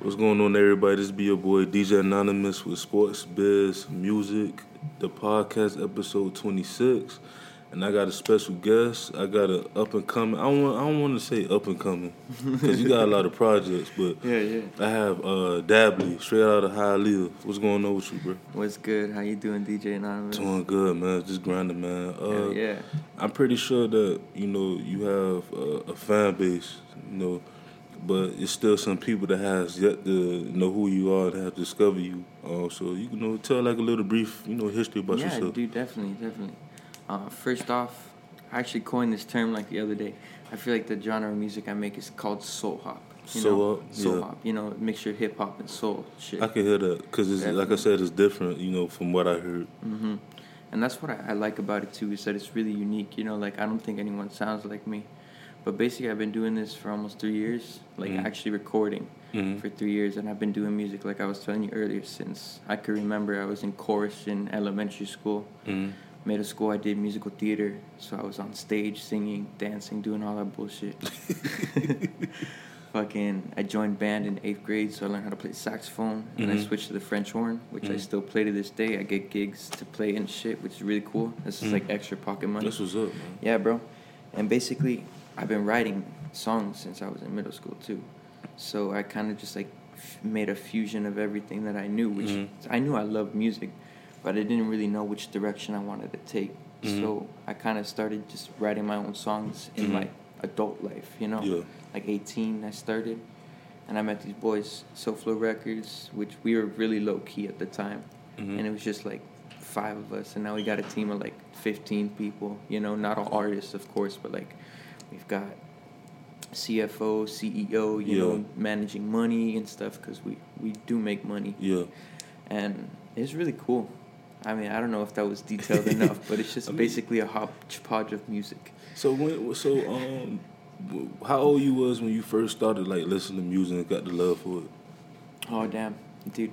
What's going on, everybody? This be your boy DJ Anonymous with Sports Biz Music, the podcast episode twenty six, and I got a special guest. I got a up and coming. I don't want, I don't want to say up and coming because you got a lot of projects, but Yeah, yeah. I have uh Dabley straight out of High Hialeah. What's going on with you, bro? What's good? How you doing, DJ Anonymous? Doing good, man. Just grinding, man. Uh, Hell yeah. I'm pretty sure that you know you have a, a fan base, you know, but it's still some people that has yet to know who you are, that have discovered you. Uh, so you can know, tell like a little brief, you know, history about yeah, yourself. dude, definitely, definitely. Uh, first off, I actually coined this term like the other day. I feel like the genre of music I make is called soul hop. You Soul know? hop, Soul yeah. hop. You know, mixture of hip hop and soul shit. I can hear that because it's like I said, it's different, you know, from what I heard. hmm And that's what I, I like about it too is that it's really unique. You know, like I don't think anyone sounds like me. But basically, I've been doing this for almost three years, like Mhm. actually recording Mhm. for three years, and I've been doing music like I was telling you earlier since I could remember. I was in chorus in elementary school. Mhm. Middle school, I did musical theater, so I was on stage singing, dancing, doing all that bullshit. Fucking, I joined band in eighth grade, so I learned how to play saxophone, and I Mhm. switched to the French horn, which I Mhm. still play to this day. I get gigs to play and shit, which is really cool. This is like extra pocket money. This was up, man. Yeah, bro. And basically, I've been writing songs since I was in middle school too. So I kind of just like f- made a fusion of everything that I knew, which Mhm. I knew I loved music, but I didn't really know which direction I wanted to take. Mhm. So I kind of started just writing my own songs in Mhm. my adult life, you know? Yeah. Like 18, I started. And I met these boys, SoFlo Records, which we were really low key at the time Mhm. and it was just like five of us and now we got a team of like 15 people you know not all artists of course but like we've got cfo ceo you Yeah. know managing money and stuff because we we do make money Yeah. and it's really cool i mean i don't know if that was detailed enough but it's just I mean- basically a hodgepodge of music So when so um, how old you was when you first started like listening to music and got the love for it? Oh damn, dude!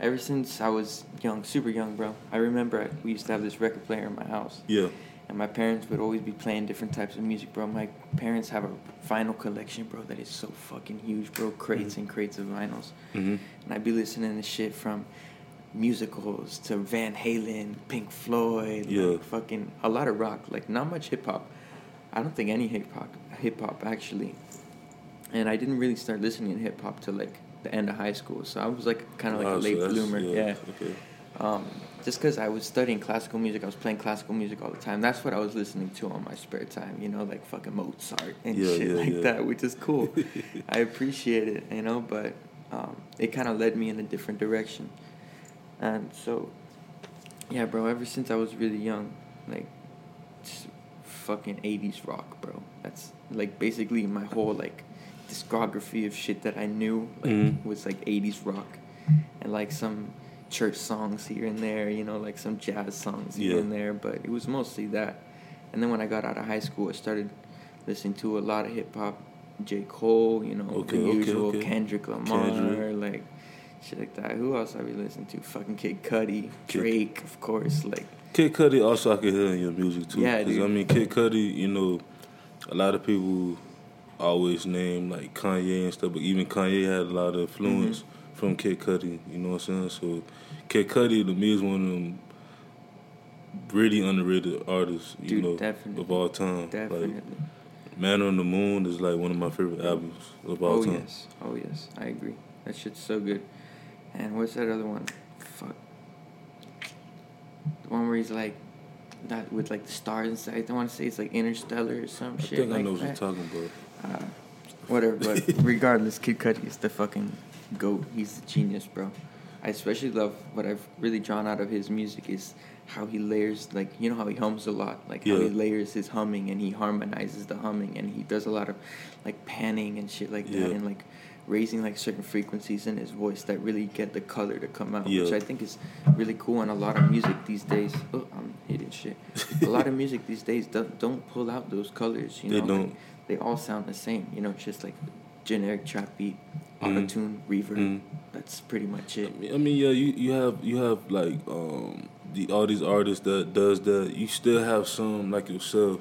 Ever since I was young, super young, bro. I remember I, we used to have this record player in my house. Yeah. And my parents would always be playing different types of music, bro. My parents have a vinyl collection, bro, that is so fucking huge, bro. Crates Mhm. and crates of vinyls. Mm-hmm. And I'd be listening to shit from musicals to Van Halen, Pink Floyd, Yeah. like fucking a lot of rock, like not much hip hop. I don't think any hip hop, hip hop actually. And I didn't really start listening to hip hop till like the end of high school, so I was like kind of like Wow, a late that's- bloomer. Yeah. Okay. Um, just because I was studying classical music, I was playing classical music all the time. That's what I was listening to on my spare time, you know, like fucking Mozart and Yeah, shit yeah, like yeah. that, which is cool. I appreciate it, you know, but um, it kind of led me in a different direction. And so, yeah, bro, ever since I was really young, like, fucking 80s rock, bro. That's like basically my whole, like, discography of shit that I knew like, Mhm. was like 80s rock. And like some church songs here and there, you know, like some jazz songs here Yeah. and there, but it was mostly that. And then when I got out of high school, I started listening to a lot of hip hop, J. Cole, you know, Okay, the okay, usual okay. Kendrick Lamar, Kendrick. like shit like that. Who else I be listening to? Fucking Kid Cudi, Drake, of course. Like, Kid Cudi also I can hear in your music too. Yeah, dude. I mean, Kid Cudi, you know, a lot of people always name like Kanye and stuff, but even Kanye had a lot of influence Mm-hmm. From Kid Cudi. You know what I'm saying? So, Kid Cudi to me is one of them really underrated artists. You Dude, know, definitely. of all time. definitely. Like, Man on the Moon is like one of my favorite albums of all oh time. Oh yes, oh yes, I agree. That shit's so good. And what's that other one? Fuck. The one where he's like, that with like the stars inside. I want to say it's like Interstellar or some I shit I think like I know what you're talking about. Uh, whatever, but regardless, Kid Cudi is the fucking goat. He's the genius, bro. I especially love what I've really drawn out of his music is how he layers, like you know how he hums a lot, like how he layers his humming and he harmonizes the humming and he does a lot of like panning and shit like that and like raising like certain frequencies in his voice that really get the color to come out, which I think is really cool. And a lot of music these days, oh, I'm hitting shit. a lot of music these days don't don't pull out those colors. You know They don't. Like, they all sound the same. You know, just like generic trap beat, Mhm. auto tune, reverb. Mhm. That's pretty much it. I mean, yeah, you, you have you have like um the all these artists that does that. You still have some like yourself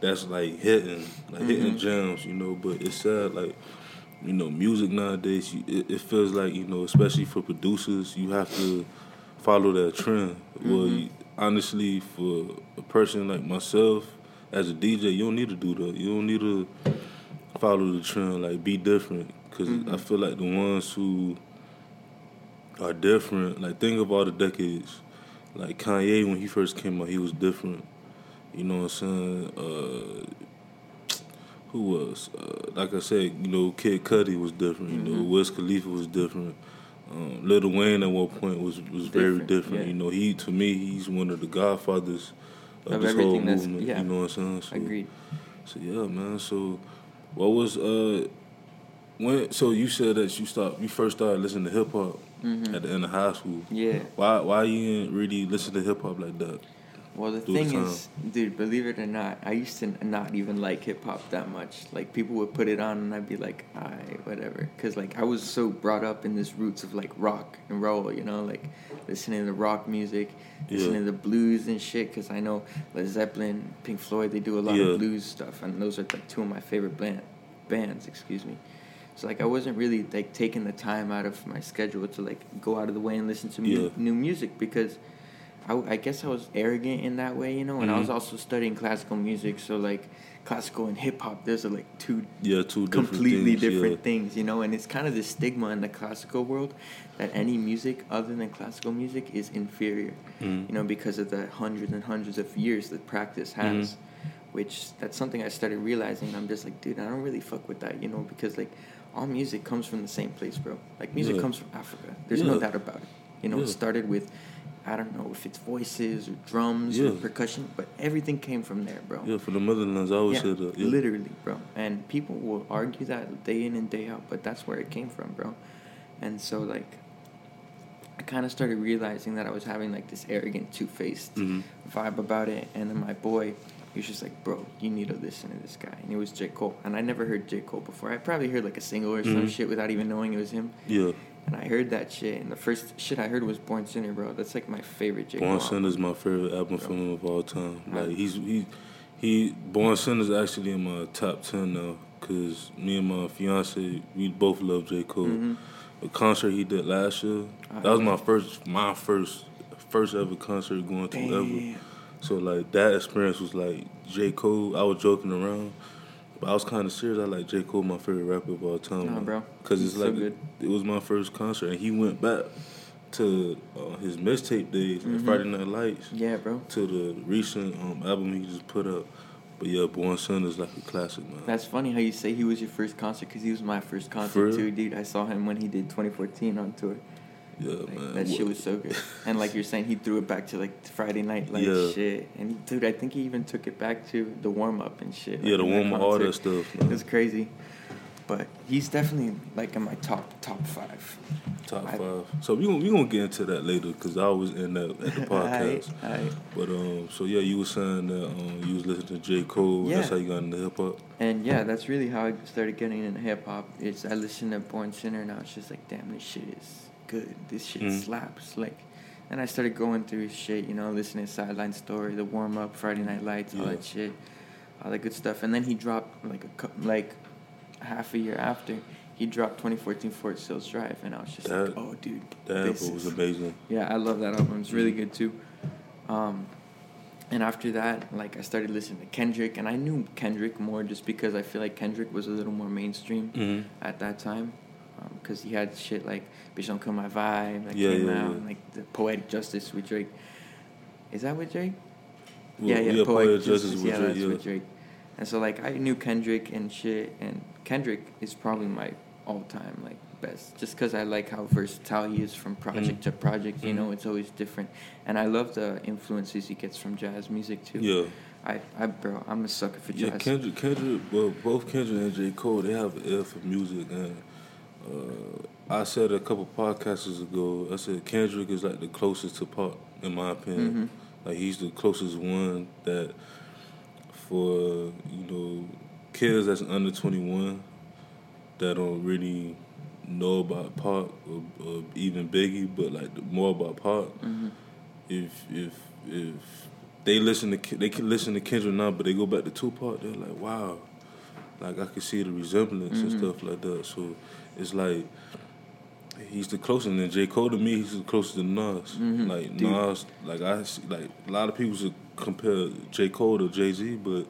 that's like hitting like hitting Mhm. gems, you know. But it's sad like you know, music nowadays, you, it, it feels like you know, especially for producers, you have to follow that trend. Mm-hmm. Well, you, honestly, for a person like myself, as a DJ, you don't need to do that. You don't need to follow the trend. Like, be different. Because mm-hmm. I feel like the ones who are different, like, think of all the decades. Like, Kanye, when he first came out, he was different. You know what I'm saying? Uh, who was? Uh, like I said, you know, Kid Cudi was different. You mm-hmm. know, Wiz Khalifa was different. Um, Lil Wayne at one point was was different, very different. Yeah. You know, he to me he's one of the godfathers of, of this whole movement. Yeah. You know what I'm saying? So, Agreed. So yeah, man. So what was uh when? So you said that you stopped. You first started listening to hip hop mm-hmm. at the end of high school. Yeah. Why why you didn't really listen to hip hop like that? Well, the thing the is, dude, believe it or not, I used to not even like hip hop that much. Like people would put it on, and I'd be like, "I whatever," because like I was so brought up in this roots of like rock and roll, you know, like listening to rock music, yeah. listening to the blues and shit. Because I know Led Zeppelin, Pink Floyd, they do a lot yeah. of blues stuff, and those are like two of my favorite band bands. Excuse me. So like I wasn't really like taking the time out of my schedule to like go out of the way and listen to yeah. new music because I, I guess I was arrogant in that way, you know, and mm-hmm. I was mm-hmm. also studying classical music, so like classical and hip hop, there's a, like two yeah two completely different, things, different yeah. things, you know, and it's kind of the stigma in the classical world that any music other than classical music is inferior, mm-hmm. you know, because of the hundreds and hundreds of years that practice has. Mm-hmm. Which that's something I started realizing. I'm just like, dude, I don't really fuck with that, you know, because like all music comes from the same place, bro. Like music yeah. comes from Africa. There's yeah. no doubt about it. You know, it started with I don't know if it's voices or drums yeah. or percussion, but everything came from there, bro. Yeah, for the motherlands, I always yeah, said that. Yeah. Literally, bro. And people will argue that day in and day out, but that's where it came from, bro. And so, like, I kind of started realizing that I was having, like, this arrogant, two faced mm-hmm. vibe about it. And then my boy, he was just like, bro, you need to listen to this guy. And it was J. Cole. And I never heard J. Cole before. I probably heard, like, a single or mm-hmm. some shit without even knowing it was him. Yeah. And I heard that shit, and the first shit I heard was Born Sinner, bro. That's like my favorite J. Born Sinner is my favorite album from him of all time. Like he's he he Born Sinner is actually in my top ten now, cause me and my fiance we both love J Cole. Mm-hmm. The concert he did last year, that was my first my first first ever concert going to ever. So like that experience was like J Cole. I was joking around. But I was kind of serious. I like J. Cole, my favorite rapper of all time. Nah, bro. Because it's like, so it was my first concert. And he went back to uh, his mixtape days, mm-hmm. Friday Night Lights. Yeah, bro. To the recent um, album he just put up. But yeah, Born Sinner is like a classic, man. That's funny how you say he was your first concert because he was my first concert too, dude. I saw him when he did 2014 on tour. Yeah, like, man. That shit was so good. and like you're saying, he threw it back to like Friday night like yeah. shit. And dude, I think he even took it back to the warm up and shit. Yeah, like, the warm up, all that stuff. Man. It was crazy. But he's definitely like in my top top five. Top I, five. So we we gonna get into that later because I was in that at the podcast. all right, But um, so yeah, you were saying that um, you was listening to J Cole. Yeah. That's how you got into hip hop. And yeah, that's really how I started getting into hip hop. It's I listened to Born Sinner and I was just like, damn, this shit is good. This shit mm. slaps. Like, and I started going through his shit, you know, listening to Sideline Story, the warm up, Friday Night Lights, all that shit, all that good stuff. And then he dropped like a like half a year after he dropped 2014 Forest Hills Drive, and I was just that, like, oh, dude, that album was amazing. Yeah, I love that album. It's really good too. Um, and after that, like I started listening to Kendrick, and I knew Kendrick more just because I feel like Kendrick was a little more mainstream mm-hmm. at that time because um, he had shit like "Bitch Don't Kill My Vibe" that yeah, came yeah, out, yeah. like the Poetic Justice with Drake. Is that with Drake? Well, yeah, yeah, yeah, Poetic, Justice, Justice with yeah, Drake. That's with Drake. And so like I knew Kendrick and shit, and Kendrick is probably my all-time like best, just because I like how versatile he is from project mm. to project. You mm. know, it's always different, and I love the influences he gets from jazz music too. Yeah. I, I, bro, I'm a sucker for jazz. Yeah, Kendrick, Kendrick, well, both Kendrick and J. Cole, they have an ear for music, and uh, I said a couple podcasts ago. I said Kendrick is like the closest to Pac, in my opinion. Mm-hmm. Like he's the closest one that for you know kids that's under twenty one that don't really know about Pac or, or even Biggie, but like more about Pac. Mm-hmm. If if if they listen to they can listen to Kendrick now, but they go back to Tupac, they're like, wow, Like I can see the resemblance and Mhm. stuff like that. So it's like he's the closest. And then J Cole to me, he's the closest to Nas. Mhm. Like. Nas, like I see, like a lot of people should compare J Cole to Jay Z, but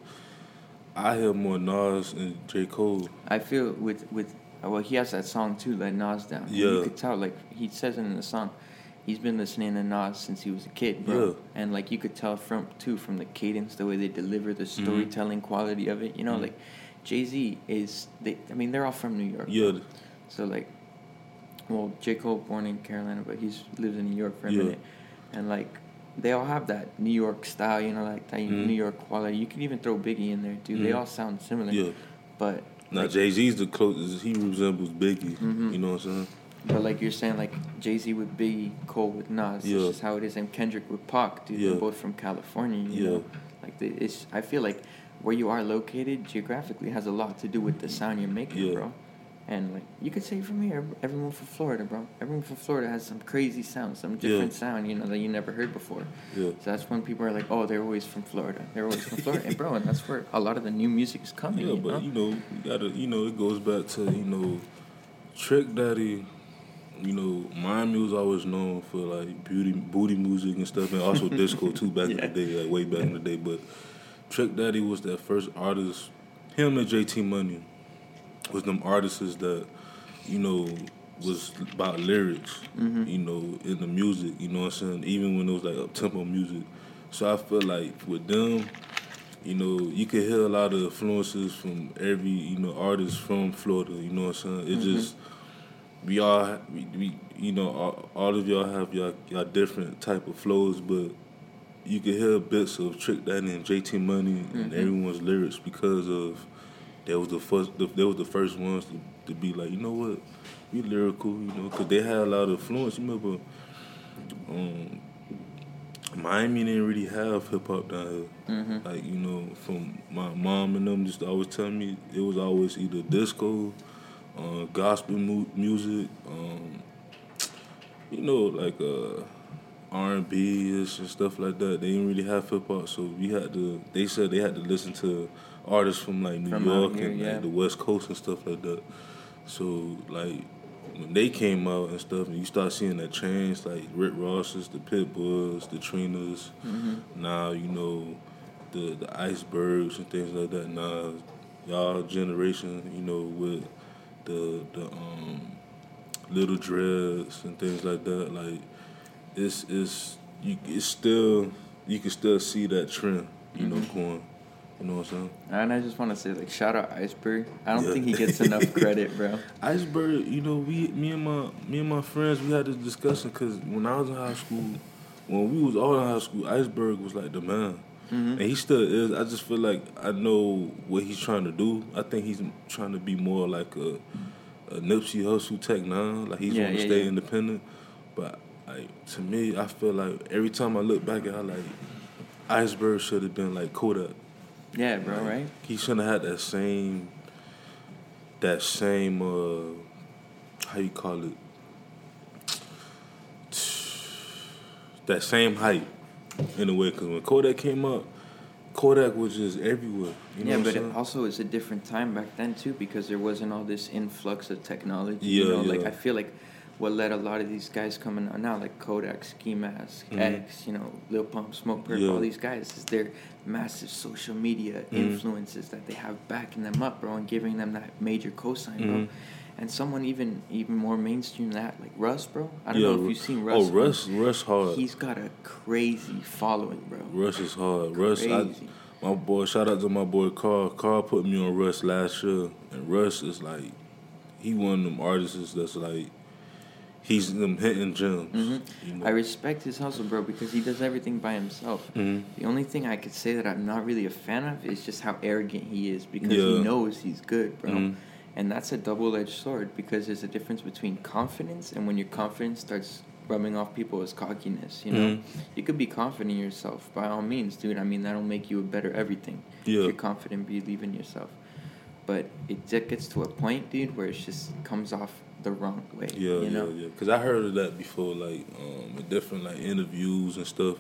I hear more Nas and J Cole. I feel with with well, he has that song too, "Let Nas Down." And you could tell like he says it in the song. He's been listening to Nas since he was a kid, bro. Yeah. And like you could tell from too from the cadence, the way they deliver the Mm-hmm. storytelling quality of it. You know, Mhm. like Jay Z is. They, I mean, they're all from New York. Yeah, bro. So like, well, J Cole born in Carolina, but he's lived in New York for a Yeah. minute, and like. They all have that New York style, you know, like that Mhm. New York quality. You can even throw Biggie in there, dude. They Mhm. all sound similar. yeah. But Now like, Jay Z's the closest. He resembles Biggie. Mhm. You know what I'm saying? But like you're saying, like Jay Z with Biggie, Cole with Nas, Yeah. it's just how it is. And Kendrick with Pac, dude, Yeah. they're both from California. You Yeah. know? like they, it's. I feel like where you are located geographically has a lot to do with the sound you're making, Yeah. bro. And like you could say from here, everyone from Florida, bro. Everyone from Florida has some crazy sound, some different Yeah. sound, you know, that you never heard before. Yeah. So that's when people are like, oh, they're always from Florida. They're always from Florida, and bro, and that's where a lot of the new music is coming. Yeah, you but know? you know, you gotta, you know, it goes back to you know, Trick Daddy. You know, Miami was always known for like beauty, booty music and stuff, and also disco too. Back in the day, like way back in the day. But Trick Daddy was that first artist. Him and JT Money was them artists that you know was about lyrics. Mhm. You know, in the music. You know what I'm saying? Even when it was like up tempo music. So I feel like with them, you know, you could hear a lot of influences from every, you know, artist from Florida, you know what I'm saying? It Mhm. just we all we, we you know, all, all of y'all have y'all, y'all different type of flows, but you could hear bits of Trick Daddy and JT Money and Mhm. everyone's lyrics because of they was the first they was the first ones to, to be like, you know what, we lyrical, you know, because they had a lot of influence. You remember, um, Miami didn't really have hip hop down here. Mhm. Like you know, from my mom and them just always telling me it was always either disco, uh, gospel mu- music, um, you know, like uh, R and B and stuff like that. They didn't really have hip hop, so we had to. They said they had to listen to artists from like New From York here, and yeah. like the West Coast and stuff like that. So like when they came out and stuff, and you start seeing that change, like Rick Ross's, the Pitbulls, the Trinas. Mhm. Now you know the the icebergs and things like that. Now y'all generation, you know, with the the um little dreads and things like that. Like it's it's you it's still you can still see that trend, you know, Mhm. going. You know what I'm saying? And I just want to say, like, shout out Iceberg. I don't Yeah. think he gets enough credit, bro. Iceberg, you know, we me and my me and my friends we had this discussion because when I was in high school, when we was all in high school, Iceberg was like the man. hmm And he still is. I just feel like I know what he's trying to do. I think he's trying to be more like a, a Nipsey Hussle tech now. Like he's Yeah, want to yeah, stay independent. But like to me, I feel like every time I look back at like Iceberg should have been like Kodak. Yeah, bro. Like, Right? He shouldn't have had that same that same uh how you call it that same hype in a way because when Kodak came up, Kodak was just everywhere. You know yeah, but it also it's a different time back then too because there wasn't all this influx of technology. Yeah, you know, like. I feel like what let a lot of these guys coming out now, like Kodak, Ski Mask, Mhm. X, you know, Lil Pump, Smokepurpp, Yeah. all these guys is their massive social media Mhm. influences that they have backing them up, bro, and giving them that major cosign, bro. Mhm. And someone even even more mainstream than that, like Russ, bro. I don't Yeah, know if you've seen Russ. Oh, Russ, Russ hard. He's got a crazy following, bro. Russ is hard. Russ, I, my boy. Shout out to my boy Carl. Carl put me on Russ last year, and Russ is like, he one of them artists that's like, he's them hitting gems. Mhm. You know? I respect his hustle, bro, because he does everything by himself. Mhm. The only thing I could say that I'm not really a fan of is just how arrogant he is because Yeah. he knows he's good, bro. Mhm. And that's a double edged sword because there's a difference between confidence and when your confidence starts rubbing off people as cockiness, you know? Mhm. You could be confident in yourself by all means, dude. I mean, that'll make you a better everything. Yeah. If you're confident, believe in yourself. But it gets to a point, dude, where it just comes off the wrong way. Yeah, you know? yeah, yeah. Because I heard of that before, like um, in different like interviews and stuff.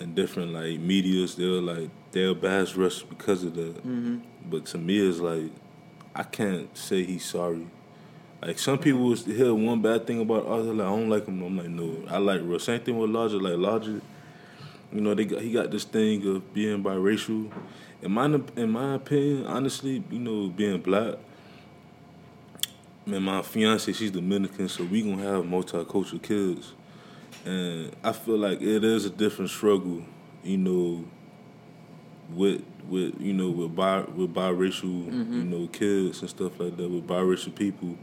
and different like medias, they're like they're bash Russ because of that. Mm-hmm. But to me, it's like I can't say he's sorry. Like some people hear one bad thing about Arthur, like I don't like him. I'm like, no, I like real. Same thing with Logic, like Logic. You know, they got, he got this thing of being biracial. In my in my opinion, honestly, you know, being black. Man, my fiance, she's Dominican, so we gonna have multicultural kids, and I feel like it is a different struggle, you know, with with you know with bi with biracial Mhm. you know kids and stuff like that with biracial people.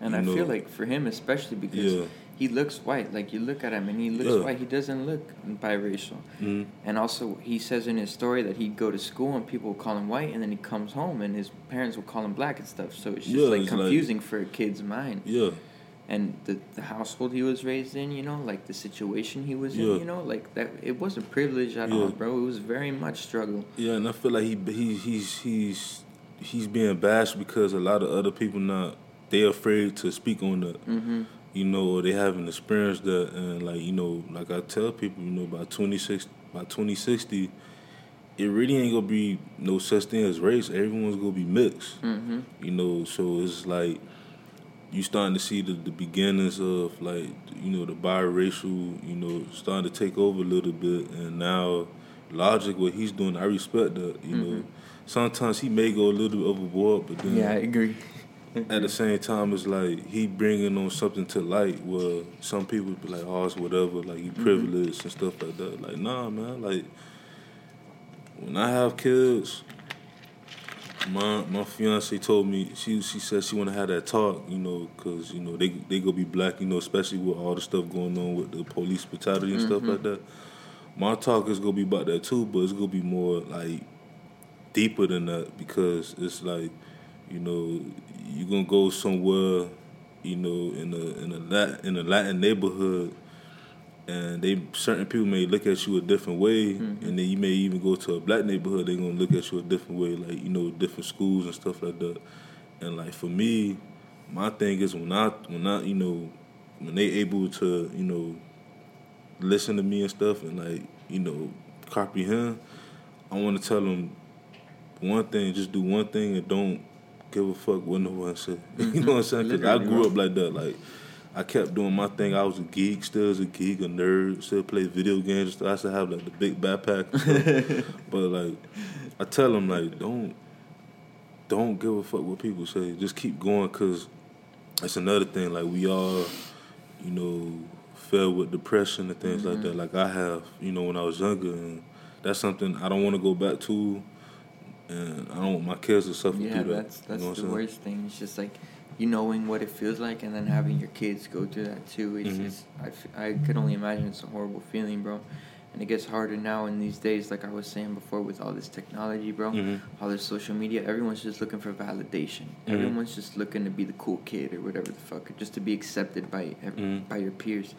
And I know, feel like for him especially because Yeah. He looks white. Like you look at him and he looks Yeah. white. He doesn't look biracial. Mhm. And also he says in his story that he'd go to school and people would call him white, and then he comes home and his parents would call him black and stuff. So it's just Yeah, like it's like- confusing for a kid's mind. yeah, And the the household he was raised in, you know, like the situation he was Yeah. in, you know, like that. It wasn't privilege at Yeah. all, bro. It was very much struggle. yeah, and I feel like he he he's he's he's being bashed because a lot of other people not they're afraid to speak on that. Mm-hmm. You know, or they haven't experienced that, and like you know, like I tell people, you know, by twenty six, by twenty sixty, it really ain't gonna be no such thing as race. Everyone's gonna be mixed, Mm-hmm. you know. So it's like you starting to see the, the beginnings of like you know the biracial, you know, starting to take over a little bit, and now logic what he's doing, I respect that, you know. Mhm. Sometimes he may go a little bit overboard, but then Yeah, I agree. At the same time, it's like he bringing on something to light where some people be like, "Oh, it's whatever," like you Mhm. privileged and stuff like that. Like, nah, man. Like, when I have kids, my my fiance told me she she said she want to have that talk, you know, because you know they they gonna be black, you know, especially with all the stuff going on with the police brutality and stuff Mhm. like that. My talk is gonna be about that too, but it's gonna be more like deeper than that because it's like, you know, you gonna go somewhere, you know, in a in a Latin, in a Latin neighborhood, and they certain people may look at you a different way, Mhm. and then you may even go to a black neighborhood, they're gonna look at you a different way, like you know, different schools and stuff like that. And like for me, my thing is when I when I you know when they able to you know listen to me and stuff and like you know comprehend, I want to tell them one thing, just do one thing and don't give a fuck what no one say. you know what I'm saying? 'Cause I grew up like that. Like I kept doing my thing. I was a geek, still as a geek, a nerd, still play video games. and. I still have like the big backpack. but like I tell them like don't don't give a fuck what people say. Just keep going because it's another thing. Like we all, you know, fell with depression and things like Mhm. that. Like I have, you know, when I was younger, and that's something I don't want to go back to. And I don't want my kids to suffer Yeah, through that. that's you know the worst thing. It's just like you knowing what it feels like, and then having your kids go through that too. It's, Mhm. it's I, f- I could only imagine it's a horrible feeling, bro. And it gets harder now in these days, like I was saying before, with all this technology, bro. Mhm. All this social media, everyone's just looking for validation. Mhm. Everyone's just looking to be the cool kid or whatever the fuck, just to be accepted by Mhm. by your peers.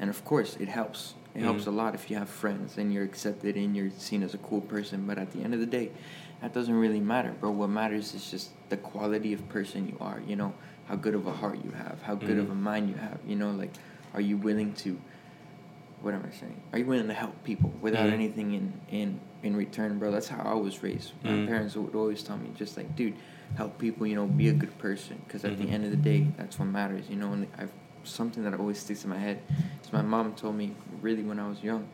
And of course, it helps. It helps Mhm. a lot if you have friends and you're accepted and you're seen as a cool person. But at the end of the day, that doesn't really matter, bro. What matters is just the quality of person you are. You know, how good of a heart you have, how good of Mhm. a mind you have. You know, like, are you willing to? What am I saying? Are you willing to help people without Mhm. anything in in in return, bro? That's how I was raised. My Mhm. parents would always tell me, just like, dude, help people. You know, be a good person. Because at the end of the day, that's what matters. You know, and I've something that always sticks in my head. is my mom told me really when I was young.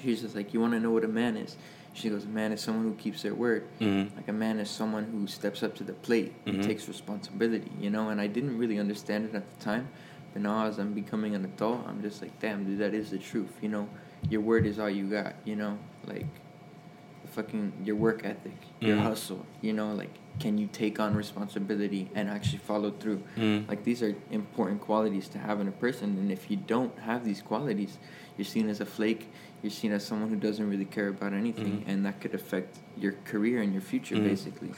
She's just like, you want to know what a man is? She goes, a man is someone who keeps their word. Mhm. Like a man is someone who steps up to the plate and Mhm. takes responsibility, you know. And I didn't really understand it at the time, but now as I'm becoming an adult, I'm just like, damn, dude, that is the truth, you know. Your word is all you got, you know. Like, fucking your work ethic, your Mhm. hustle, you know. Like, can you take on responsibility and actually follow through? Mhm. Like these are important qualities to have in a person, and if you don't have these qualities, you're seen as a flake. You're seen as someone who doesn't really care about anything, Mhm. and that could affect your career and your future, Mhm. basically.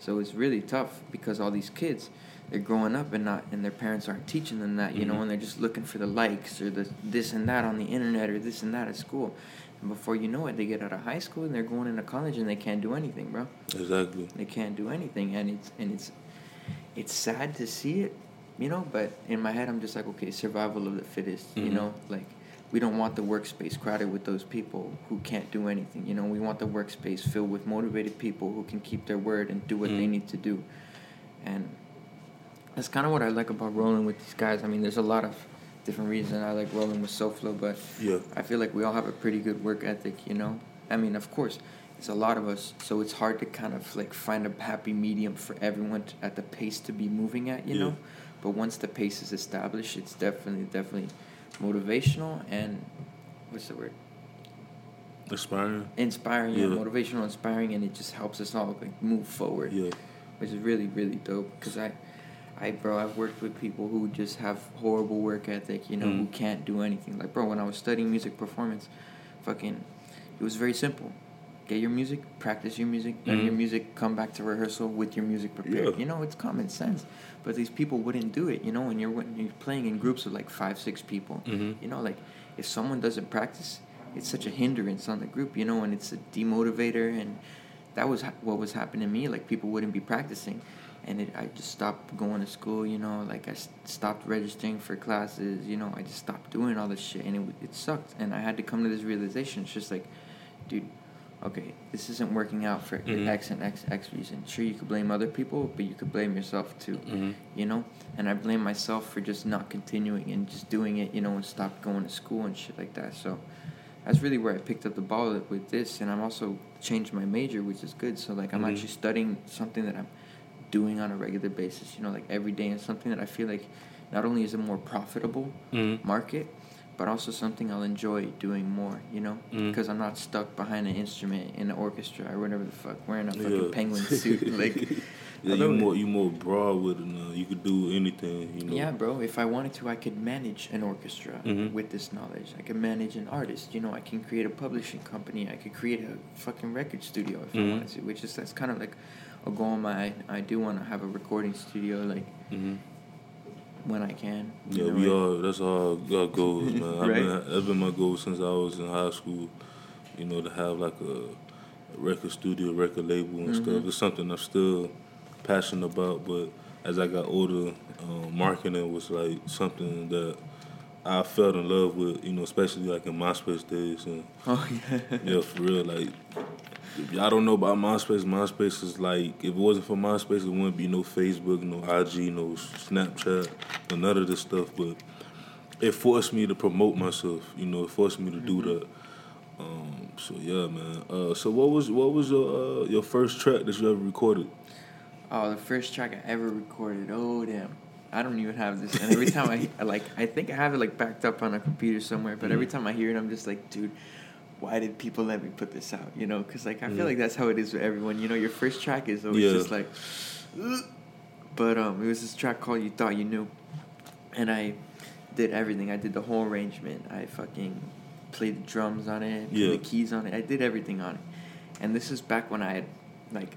So it's really tough because all these kids, they're growing up and not, and their parents aren't teaching them that, you know, Mhm. and they're just looking for the likes or the this and that on the internet or this and that at school. And before you know it, they get out of high school and they're going into college and they can't do anything, bro. Exactly. They can't do anything, and it's and it's it's sad to see it, you know. But in my head, I'm just like, okay, survival of the fittest, you Mhm. know. Like we don't want the workspace crowded with those people who can't do anything. You know, we want the workspace filled with motivated people who can keep their word and do what they Mhm. need to do. And that's kind of what I like about rolling with these guys. I mean, there's a lot of different reasons I like rolling with SoFlo, but Yeah. I feel like we all have a pretty good work ethic, you know? I mean, of course, it's a lot of us, so it's hard to kind of like find a happy medium for everyone to, at the pace to be moving at, you Yeah. know? But once the pace is established, it's definitely, definitely motivational and what's the word? Inspiring. Inspiring, yeah. Motivational, inspiring, and it just helps us all like move forward Yeah. which is really really dope because I, I bro I've worked with people who just have horrible work ethic you know who Mhm. can't do anything like bro when I was studying music performance, fucking, it was very simple, get your music, practice your music, learn your Mhm. music, come back to rehearsal with your music prepared. Yeah. You know it's common sense, but these people wouldn't do it. You know when you're when you're playing in groups of like five six people, Mhm. you know like if someone doesn't practice, it's such a hindrance on the group. You know and it's a demotivator and that was ha- what was happening to me. Like people wouldn't be practicing, and it, I just stopped going to school. You know, like I s- stopped registering for classes. You know, I just stopped doing all this shit, and it it sucked. And I had to come to this realization. It's just like, dude, okay, this isn't working out for Mhm. X and X X reason. Sure, you could blame other people, but you could blame yourself too. Mhm. You know, and I blame myself for just not continuing and just doing it. You know, and stopped going to school and shit like that. So that's really where I picked up the ball with this, and I'm also changed my major, which is good. So like I'm Mhm. actually studying something that I'm doing on a regular basis, you know, like every day, and something that I feel like not only is a more profitable Mhm. market, but also something I'll enjoy doing more, you know, Mhm. because I'm not stuck behind an instrument in an orchestra or whatever the fuck, wearing a fucking Yeah. penguin suit, like. yeah, you more you more broad with it now. You could do anything. You know. Yeah, bro. If I wanted to, I could manage an orchestra Mhm. with this knowledge. I could manage an artist. You know, I can create a publishing company. I could create a fucking record studio if I Mhm. wanted to. Which is that's kind of like a goal of mine. I do want to have a recording studio, like hmm when I can. Yeah, know, we all. That's all our goals, man. I've been, that's been my goal since I was in high school. You know, to have like a, a record studio, record label, and Mhm. stuff. It's something I'm still passionate about. But as I got older, um, marketing was like something that I fell in love with. You know, especially like in MySpace days. And Oh yeah. yeah, for real, like. If y'all don't know about MySpace, MySpace is like if it wasn't for MySpace, it wouldn't be no Facebook, no IG, no Snapchat, no none of this stuff. But it forced me to promote myself. You know, it forced me to do Mm-hmm. that. Um, so yeah, man. Uh, so what was what was your uh, your first track that you ever recorded? Oh, the first track I ever recorded. Oh damn. I don't even have this, and every time I I, like, I think I have it like backed up on a computer somewhere. But every Mhm. time I hear it, I'm just like, dude, why did people let me put this out? You know, because like I feel Mhm. like that's how it is with everyone. You know, your first track is always Yeah. just like, "Ugh." but um, it was this track called "You Thought You Knew," and I did everything. I did the whole arrangement. I fucking played the drums on it, played Yeah. the keys on it. I did everything on it, and this is back when I had like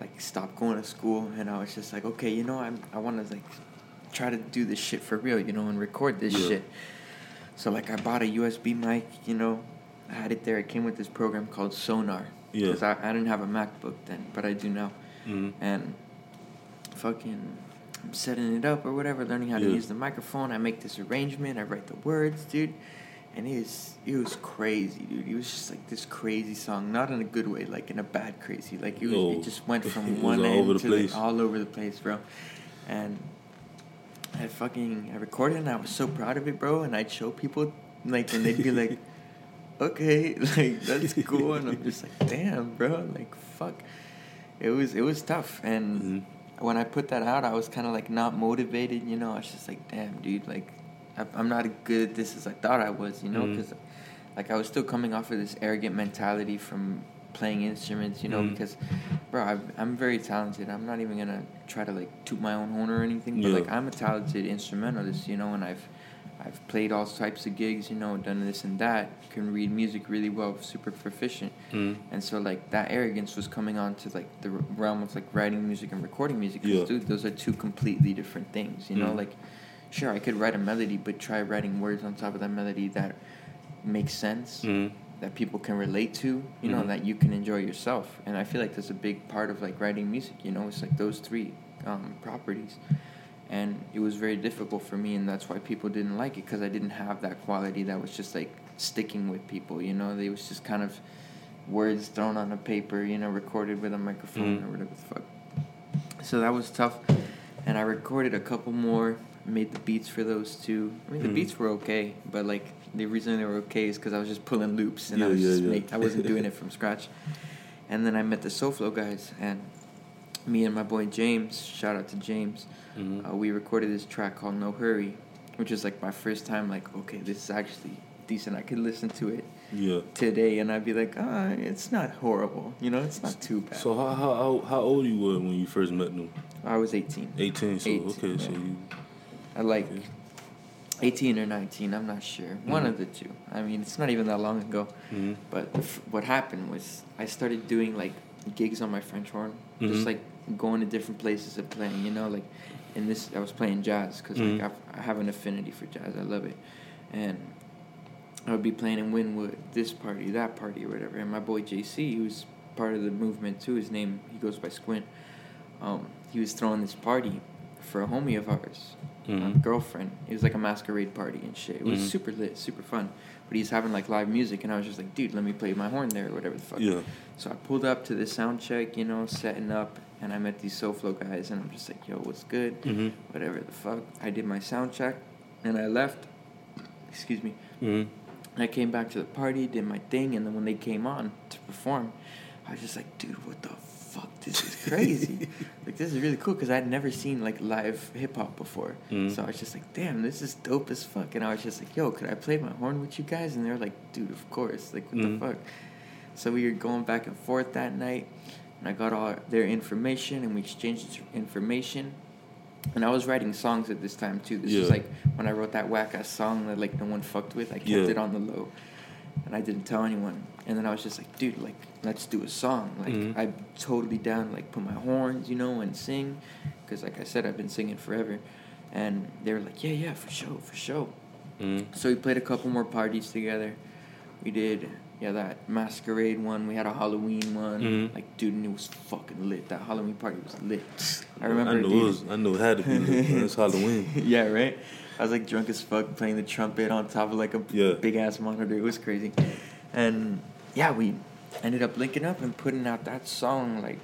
like stopped going to school and I was just like, okay, you know, I'm I want to like try to do this shit for real, you know, and record this Yeah. shit. So like I bought a USB mic, you know, I had it there. It came with this program called Sonar. Yeah. Because I, I didn't have a MacBook then, but I do now. Mhm. And fucking I'm setting it up or whatever, learning how to use the microphone. I make this arrangement. I write the words, dude. And it was, it was crazy, dude. It was just like this crazy song, not in a good way, like in a bad crazy. Like it, was, Yo. it just went from one end to. The, all over the place, bro. And I fucking I recorded and I was so proud of it, bro. And I'd show people like, and they'd be like, "Okay, like that's cool," and I'm just like, "Damn, bro, like fuck." It was it was tough, and Mhm. when I put that out, I was kind of like not motivated, you know. I was just like, "Damn, dude, like I'm not as good at this as I thought I was," you know, because like I was still coming off of this arrogant mentality from playing instruments, you know, Mhm. because bro, i I'm very talented. I'm not even gonna try to like toot my own horn or anything, but Yeah. like I'm a talented instrumentalist, you know, and I've I've played all types of gigs, you know, done this and that. Can read music really well, super proficient, Mhm. and so like that arrogance was coming on to like the realm of like writing music and recording music. 'cause, Yeah. dude, those are two completely different things, you know. Mhm. Like, sure, I could write a melody, but try writing words on top of that melody that makes sense Mhm. that people can relate to, you know, Mhm. that you can enjoy yourself. And I feel like that's a big part of like writing music, you know, it's like those three um, properties. and it was very difficult for me, and that's why people didn't like it because I didn't have that quality that was just like sticking with people. You know, they was just kind of words thrown on a paper, you know, recorded with a microphone Mm. or whatever the fuck. So that was tough, and I recorded a couple more. Made the beats for those two. I mean, the Mm. beats were okay, but like the reason they were okay is because I was just pulling loops and I was yeah, just yeah. make, I wasn't doing it from scratch. And then I met the SoFlo guys, and me and my boy James, shout out to James, Mhm. uh, we recorded this track called No Hurry, which is like my first time, like, okay, this is actually decent. I could listen to it yeah. today and I'd be like, ah, it's not horrible. You know, it's not too bad. So how, how how how old you were when you first met them? I was 18. Eighteen. So 18, okay, so you. I like 18 or 19, I'm not sure. One Mhm. of the two. I mean, it's not even that long ago. Mhm. But f- what happened was I started doing like gigs on my French horn, Mhm. just like going to different places and playing. You know, like in this I was playing jazz because like I've, I have an affinity for jazz. I love it, and I would be playing in Wynwood, this party, that party, or whatever. And my boy JC, who's part of the movement too, his name he goes by Squint. Um, he was throwing this party for a homie of ours, a Mhm. girlfriend. It was like a masquerade party and shit. It was Mhm. super lit, super fun. But he's having like live music, and I was just like, dude, let me play my horn there, or whatever the fuck. Yeah. So I pulled up to the sound check, you know, setting up, and I met these SoFlo guys, and I'm just like, yo, what's good? Mhm. Whatever the fuck. I did my sound check, and I left. Excuse me. And I came back to the party, did my thing, and then when they came on to perform, I was just like, dude, what the? This is crazy. like, this is really cool because I'd never seen like live hip hop before. Mhm. So I was just like, damn, this is dope as fuck. And I was just like, yo, could I play my horn with you guys? And they were like, dude, of course. Like, what Mhm. the fuck? So we were going back and forth that night, and I got all their information, and we exchanged information. And I was writing songs at this time too. This was like when I wrote that whack ass song that like no one fucked with. I kept Yeah. it on the low, and I didn't tell anyone. And then I was just like, dude, like let's do a song. Like Mhm. I'm totally down. Like put my horns, you know, and sing, because like I said, I've been singing forever. And they were like, yeah, yeah, for sure, for sure. Mhm. So we played a couple more parties together. We did, yeah, that masquerade one. We had a Halloween one. Mhm. Like, dude, and it was fucking lit. That Halloween party was lit. I remember. I dude. it was. I know it had to be. lit. It's Halloween. yeah, right. I was like drunk as fuck playing the trumpet on top of like a Yeah. big ass monitor. It was crazy. And yeah, we ended up linking up and putting out that song like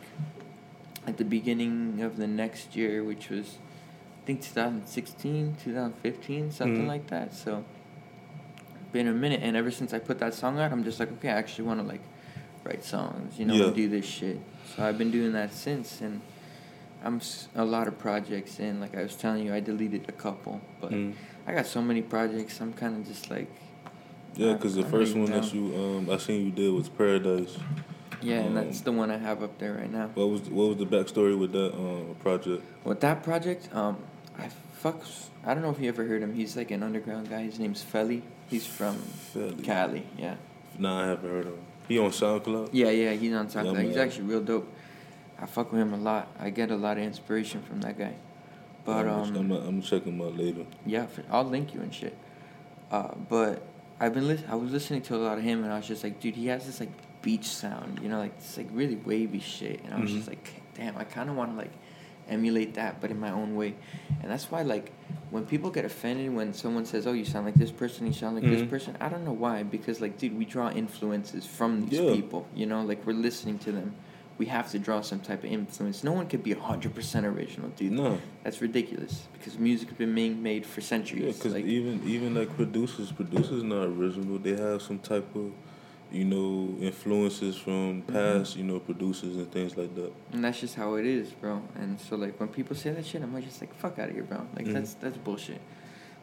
at the beginning of the next year, which was I think 2016, 2015, something Mhm. like that. So been a minute, and ever since I put that song out, I'm just like, okay, I actually want to like write songs, you know, Yeah. do this shit. So I've been doing that since, and I'm a lot of projects in. Like I was telling you, I deleted a couple, but Mhm. I got so many projects. I'm kind of just like, Yeah, because the I'm first laying one that you um I seen you did was Paradise. yeah, and Um, that's the one I have up there right now. What was what was the backstory with that um project? With that project, um, I fuck. I don't know if you ever heard him. He's like an underground guy. His name's Felly. He's from Felly. Cali. Yeah. Nah, I haven't heard of him. He on SoundCloud. Yeah, yeah. He's on SoundCloud. Yeah, he's actually real dope. I fuck with him a lot. I get a lot of inspiration from that guy. But I'm, um, I'm, gonna- I'm gonna check him out later. Yeah, for, I'll link you and shit. Uh, but I've been lis- I was listening to a lot of him, and I was just like, dude, he has this like beach sound, you know, like this like really wavy shit, and I was Mhm. just like, damn, I kind of want to like emulate that, but in my own way, and that's why like when people get offended when someone says, oh, you sound like this person, you sound like this Mhm. person, I don't know why, because like, dude, we draw influences from these Yeah. people, you know, like we're listening to them. We have to draw some type of influence. No one could be hundred percent original, dude. No. That's ridiculous because music's been being made for centuries. Yeah, because like, even even like producers, producers not original. They have some type of, you know, influences from Mm-hmm. past, you know, producers and things like that. and that's just how it is, bro. And so like when people say that shit, I'm like just like fuck out of here, bro. Like Mhm. that's that's bullshit.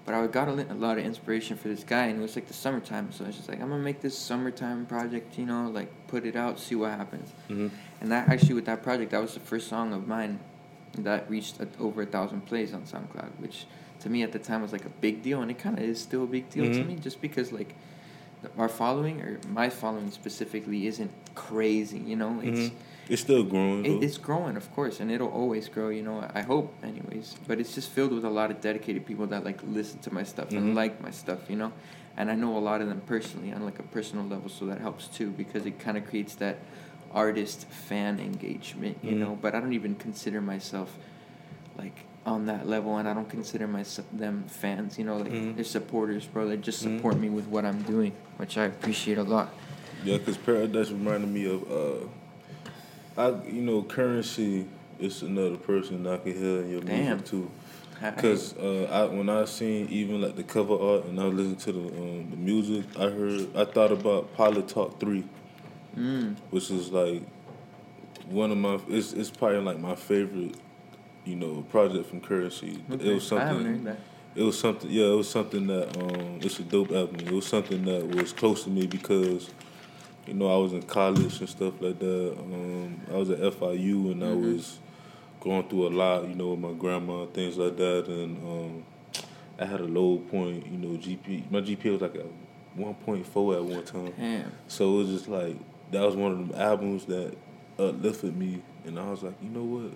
But I got a, lot of inspiration for this guy, and it was like the summertime. So I was just like, I'm gonna make this summertime project, you know, like put it out, see what happens. hmm And that actually with that project, that was the first song of mine that reached a, over a thousand plays on SoundCloud, which to me at the time was like a big deal, and it kind of is still a big deal to Mhm. me, just because like our following or my following specifically isn't crazy, you know. It's hmm It's still growing. it, it's growing, of course, and it'll always grow. You know, I hope, anyways. But it's just filled with a lot of dedicated people that like listen to my stuff Mhm. and like my stuff. You know, and I know a lot of them personally on like a personal level, so that helps too because it kind of creates that artist fan engagement. You Mhm. know, but I don't even consider myself like on that level, and I don't consider my them fans. You know, like Mhm. they're supporters, bro. They just Mhm. support me with what I'm doing, which I appreciate a lot. Yeah, because Paradise reminded me of, uh, I you know, Currency is another person I can hear in your Damn. music too. I- I- Cause uh, I when I seen even like the cover art and I listened to the um, the music, I heard I thought about Pilot Talk Three, Mm, which is like one of my it's it's probably like my favorite, you know, project from Currency. okay. It was I haven't something. heard that. It was something. Yeah, it was something that um, it's a dope album. It was something that was close to me because, you know, I was in college and stuff like that. Um, I was at FIU and I Mhm. was going through a lot, you know, with my grandma, things like that, and um, I had a low point, you know, GP. My GPA was like a one point four at one time. Damn. So it was just like that was one of them albums that uplifted me, and I was like, you know what?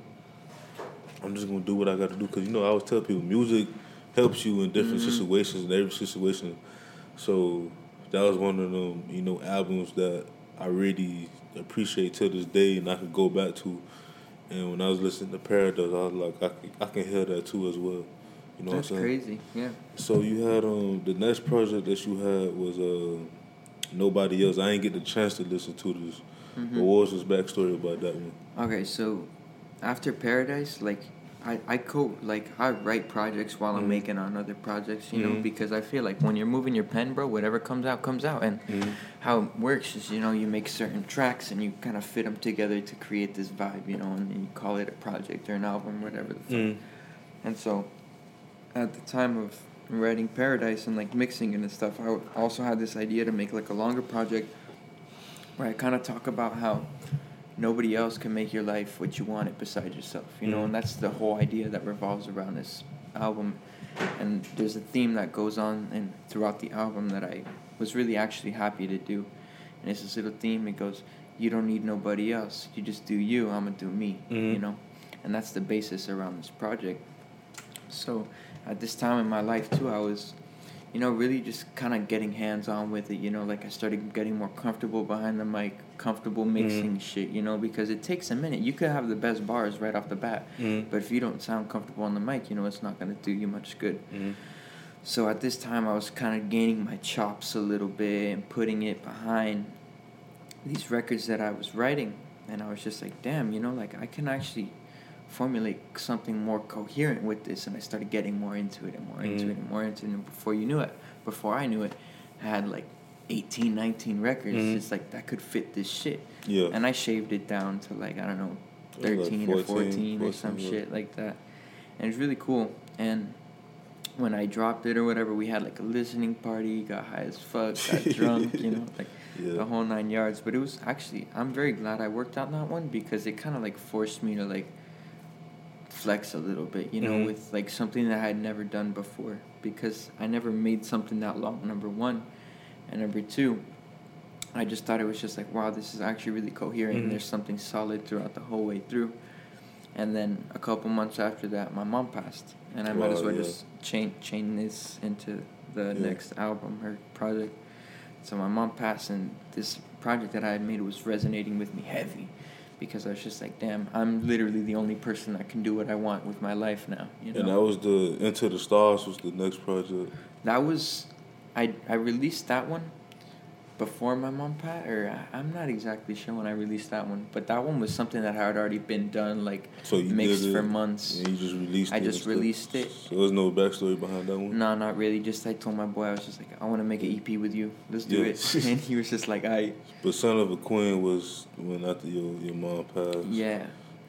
I'm just gonna do what I got to do because you know I always tell people music helps you in different Mhm. situations in every situation. So that was one of them, you know, albums that I really appreciate to this day, and I could go back to. And when I was listening to Paradise, I was like, I can, I can hear that too as well. You know That's what I'm saying? That's crazy. Yeah. So you had um the next project that you had was uh nobody else. I ain't get the chance to listen to this. Mhm. But what was his backstory about that one? Okay, so after Paradise, like I, I co like I write projects while I'm Mhm. making on other projects, you know, Mhm. because I feel like when you're moving your pen, bro, whatever comes out comes out, and how it works is you know you make certain tracks and you kind of fit them together to create this vibe, you know, and you call it a project or an album, whatever the fuck. Mm. And so, at the time of writing Paradise and like mixing and stuff, I also had this idea to make like a longer project where I kind of talk about how nobody else can make your life what you want it besides yourself, you know, and that's the whole idea that revolves around this album. And there's a theme that goes on and throughout the album that I was really actually happy to do. And it's this little theme. It goes, "You don't need nobody else. You just do you. I'ma do me." You Mhm. know, and that's the basis around this project. So, at this time in my life too, I was, you know, really just kind of getting hands on with it. You know, like I started getting more comfortable behind the mic, comfortable mixing shit. You know, because it takes a minute. You could have the best bars right off the bat, Mm. but if you don't sound comfortable on the mic, you know, it's not gonna do you much good. Mm. So at this time, I was kind of gaining my chops a little bit and putting it behind these records that I was writing. And I was just like, damn, you know, like I can actually formulate something more coherent with this. And I started getting more into it and more into Mhm. it and more into it. And before you knew it, before I knew it, I had like 18, 19 records. Mhm. It's like that could fit this shit. Yeah. And I shaved it down to like, I don't know, It was like 13 or 14, 14 or some yeah. shit like that. And it's really cool. And when I dropped it or whatever, we had like a listening party, got high as fuck, got drunk, you know, like Yeah. the whole nine yards. But it was actually, I'm very glad I worked on that one because it kind of like forced me to like flex a little bit, you know, Mhm. with like something that I had never done before because I never made something that long, number one. And number two, I just thought it was just like, wow, this is actually really coherent. Mhm. There's something solid throughout the whole way through. And then a couple months after that, my mom passed, and I might as well yeah. just chain chain this into the Yeah. next album or project. So my mom passed, and this project that I had made was resonating with me heavy, because I was just like, damn, I'm literally the only person that can do what I want with my life now. You know. And that was the Into the Stars was the next project. That was, I I released that one before my mom passed, or I- I'm not exactly sure when I released that one, but that one was something that had already been done, like So mixed for months. And you just released it I it. just released it. So there was no backstory behind that one? No, not really. Just I told my boy I was just like, I want to make an EP with you. Let's do Yeah. it. And he was just like, I, But Son of a Queen was when after your, your mom passed. yeah,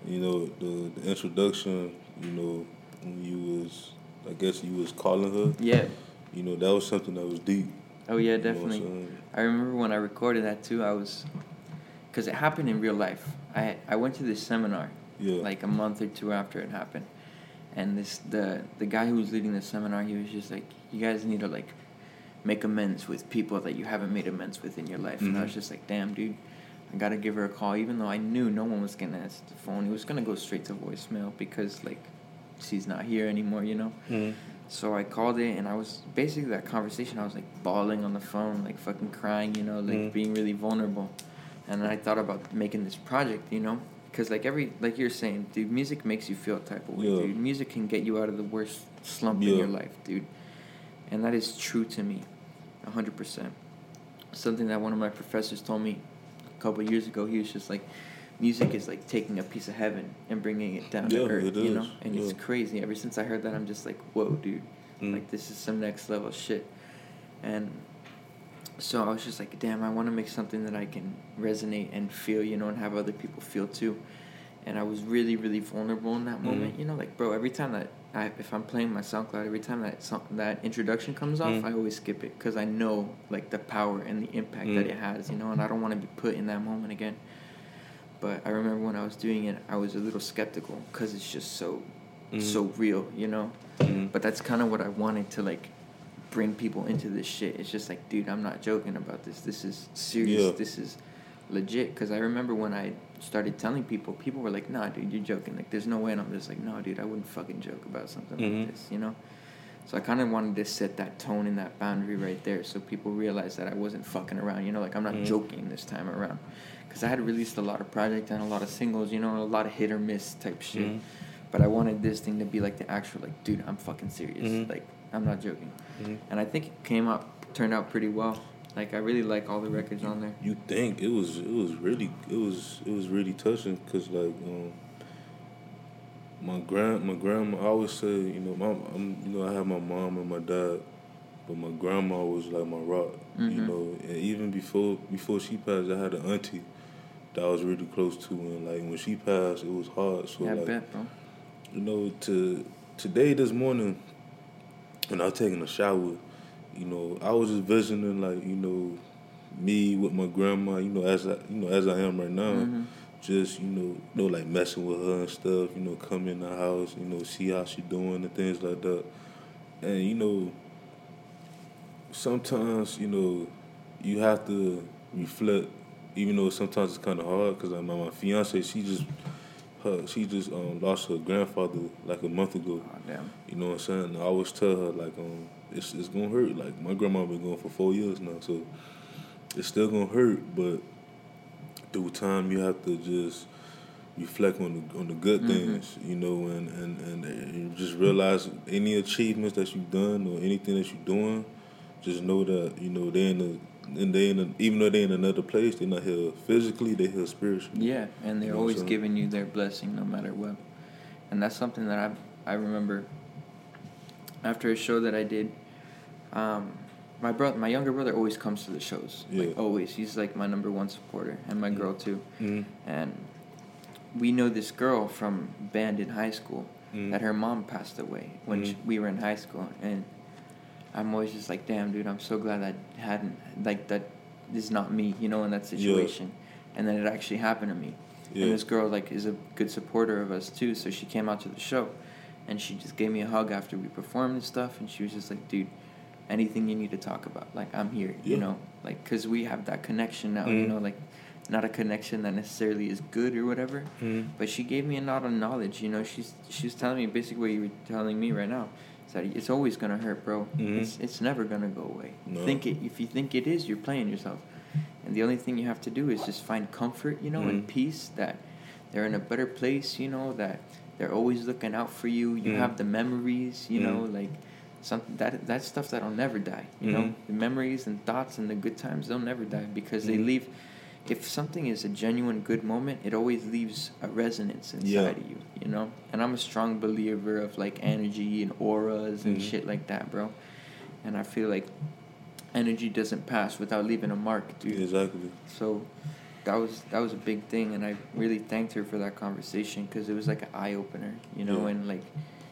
You know, the, the introduction, you know, when you was, I guess you was calling her, yeah. you know, that was something that was deep. Oh yeah, you know I'm definitely. saying? I remember when I recorded that too. I was, cause it happened in real life. I I went to this seminar Yeah. like a month or two after it happened, and this the the guy who was leading the seminar, he was just like, you guys need to like make amends with people that you haven't made amends with in your life. And I was Mhm. just like, damn, dude, I gotta give her a call, even though I knew no one was gonna answer the phone. It was gonna go straight to voicemail because like she's not here anymore, you know. Mhm. So I called it, and I was basically that conversation. I was like bawling on the phone, like fucking crying, you know, like Mhm. being really vulnerable. And then I thought about making this project, you know, Cause like every like you're saying, dude, music makes you feel a type of way, Yeah. dude. Music can get you out of the worst slump in your life, dude. And that is true to me, a hundred percent. Something that one of my professors told me a couple of years ago. He was just like, music is like taking a piece of heaven and bringing it down Yeah, to earth, it you know. And it's crazy. Ever since I heard that, I'm just like, whoa, dude. Mm. Like this is some next level shit. And so I was just like, damn, I want to make something that I can resonate and feel, you know, and have other people feel too. And I was really, really vulnerable in that Mhm. moment, you know, like bro. Every time that I, if I'm playing my SoundCloud, every time that song, that introduction comes off, Mhm. I always skip it because I know like the power and the impact that Mhm. it has, you know, and I don't want to be put in that moment again. But I remember when I was doing it, I was a little skeptical because it's just so, Mhm. so real, you know. Mhm. But that's kind of what I wanted to like bring people into this shit. It's just like, dude, I'm not joking about this. This is serious. Yeah. This is legit. Because I remember when I started telling people, people were like, nah, dude, you're joking. Like, there's no way. And I'm just like, no, dude, I wouldn't fucking joke about something Mhm. like this, you know? So I kind of wanted to set that tone and that boundary right there so people realize that I wasn't fucking around, you know? Like, I'm not Mhm. joking this time around. Because I had released a lot of projects and a lot of singles, you know, a lot of hit or miss type shit. Mhm. But I wanted this thing to be like the actual, like, dude, I'm fucking serious. Mhm. Like, I'm not joking. Mhm. And I think it came out, turned out pretty well. Like, I really like all the records on there. You think it was it was really it was it was really touching because like um, my grand my grandma I always say you know my I'm, you know I have my mom and my dad, but my grandma was like my rock. You Mhm. know, and even before before she passed, I had an auntie that I was really close to, and like when she passed, it was hard. So yeah, like bet, you know, to today this morning when I was taking a shower, you know, I was just visioning like, you know, me with my grandma, you know, as I you know, as I am right now. Mhm. Just, you know, you know, like messing with her and stuff, you know, come in the house, you know, see how she doing and things like that. And, you know, sometimes, you know, you have to reflect, even though sometimes it's kind of hard, because like, my, my fiance, she just, her, she just um, lost her grandfather like a month ago. Oh, damn. You know what I'm saying? I always tell her like um it's it's gonna hurt. Like my grandma been going for four years now, so it's still gonna hurt. But through time, you have to just reflect on the on the good Mhm. things, you know, and, and and and you just realize any achievements that you've done or anything that you're doing, just know that you know they're in the and they in a, even though they're in another place, they're not here physically, they're here spiritually. Yeah, and they're You know always saying? giving you their blessing no matter what. And that's something that I I remember after a show that I did. Um, my brother, my younger brother, always comes to the shows. Like Yeah. always, he's like my number one supporter, and my Mhm. girl too. Mm-hmm. And we know this girl from band in high school Mhm. that her mom passed away when Mhm. sh we were in high school, and I'm always just like, damn, dude, I'm so glad that hadn't like that is not me, you know, in that situation, and then it actually happened to me. Yeah. And this girl like is a good supporter of us too, so she came out to the show, and she just gave me a hug after we performed and stuff, and she was just like, dude, anything you need to talk about, like I'm here, you know, like because we have that connection now, you Mhm. know, like not a connection that necessarily is good or whatever, Mhm. but she gave me a lot of knowledge, you know. She's she's telling me basically what you were telling me right now. That it's always gonna hurt, bro. Mhm. It's it's never gonna go away. No. Think it if you think it is, you're playing yourself. And the only thing you have to do is just find comfort, you know, and Mhm. peace that they're in a better place, you know, that they're always looking out for you. You Mhm. have the memories, you know, Mhm. like something that that's stuff that'll never die, you know. Mhm. The memories and thoughts and the good times they'll never die because they Mhm. leave if something is a genuine good moment, it always leaves a resonance inside Yeah. of you, you know? And I'm a strong believer of like energy and auras and Mhm. shit like that, bro. And I feel like energy doesn't pass without leaving a mark, dude. Exactly. So that was that was a big thing, and I really thanked her for that conversation because it was like an eye opener, you know, Yeah. and like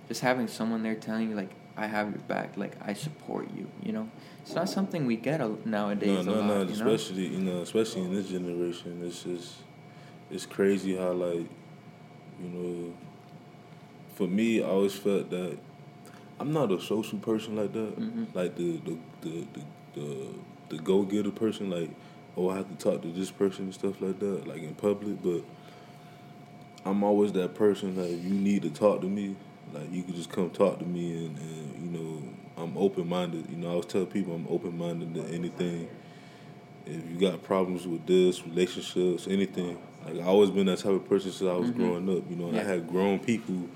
just having someone there telling you like I have your back, like I support you, you know. It's not something we get nowadays No, no, lot, no. you know. Especially you know, especially in this generation, it's just it's crazy how like you know. For me, I always felt that I'm not a social person like that. Mhm. Like the the the the the, the go getter person. Like oh, I have to talk to this person and stuff like that. Like in public, but I'm always that person that if you need to talk to me, like you can just come talk to me and, and you know I'm open minded. You know I always tell people I'm open minded to anything if you got problems with this, relationships, anything, like I always been that type of person since I was Mm-hmm. growing up. You know, Yeah. I had grown people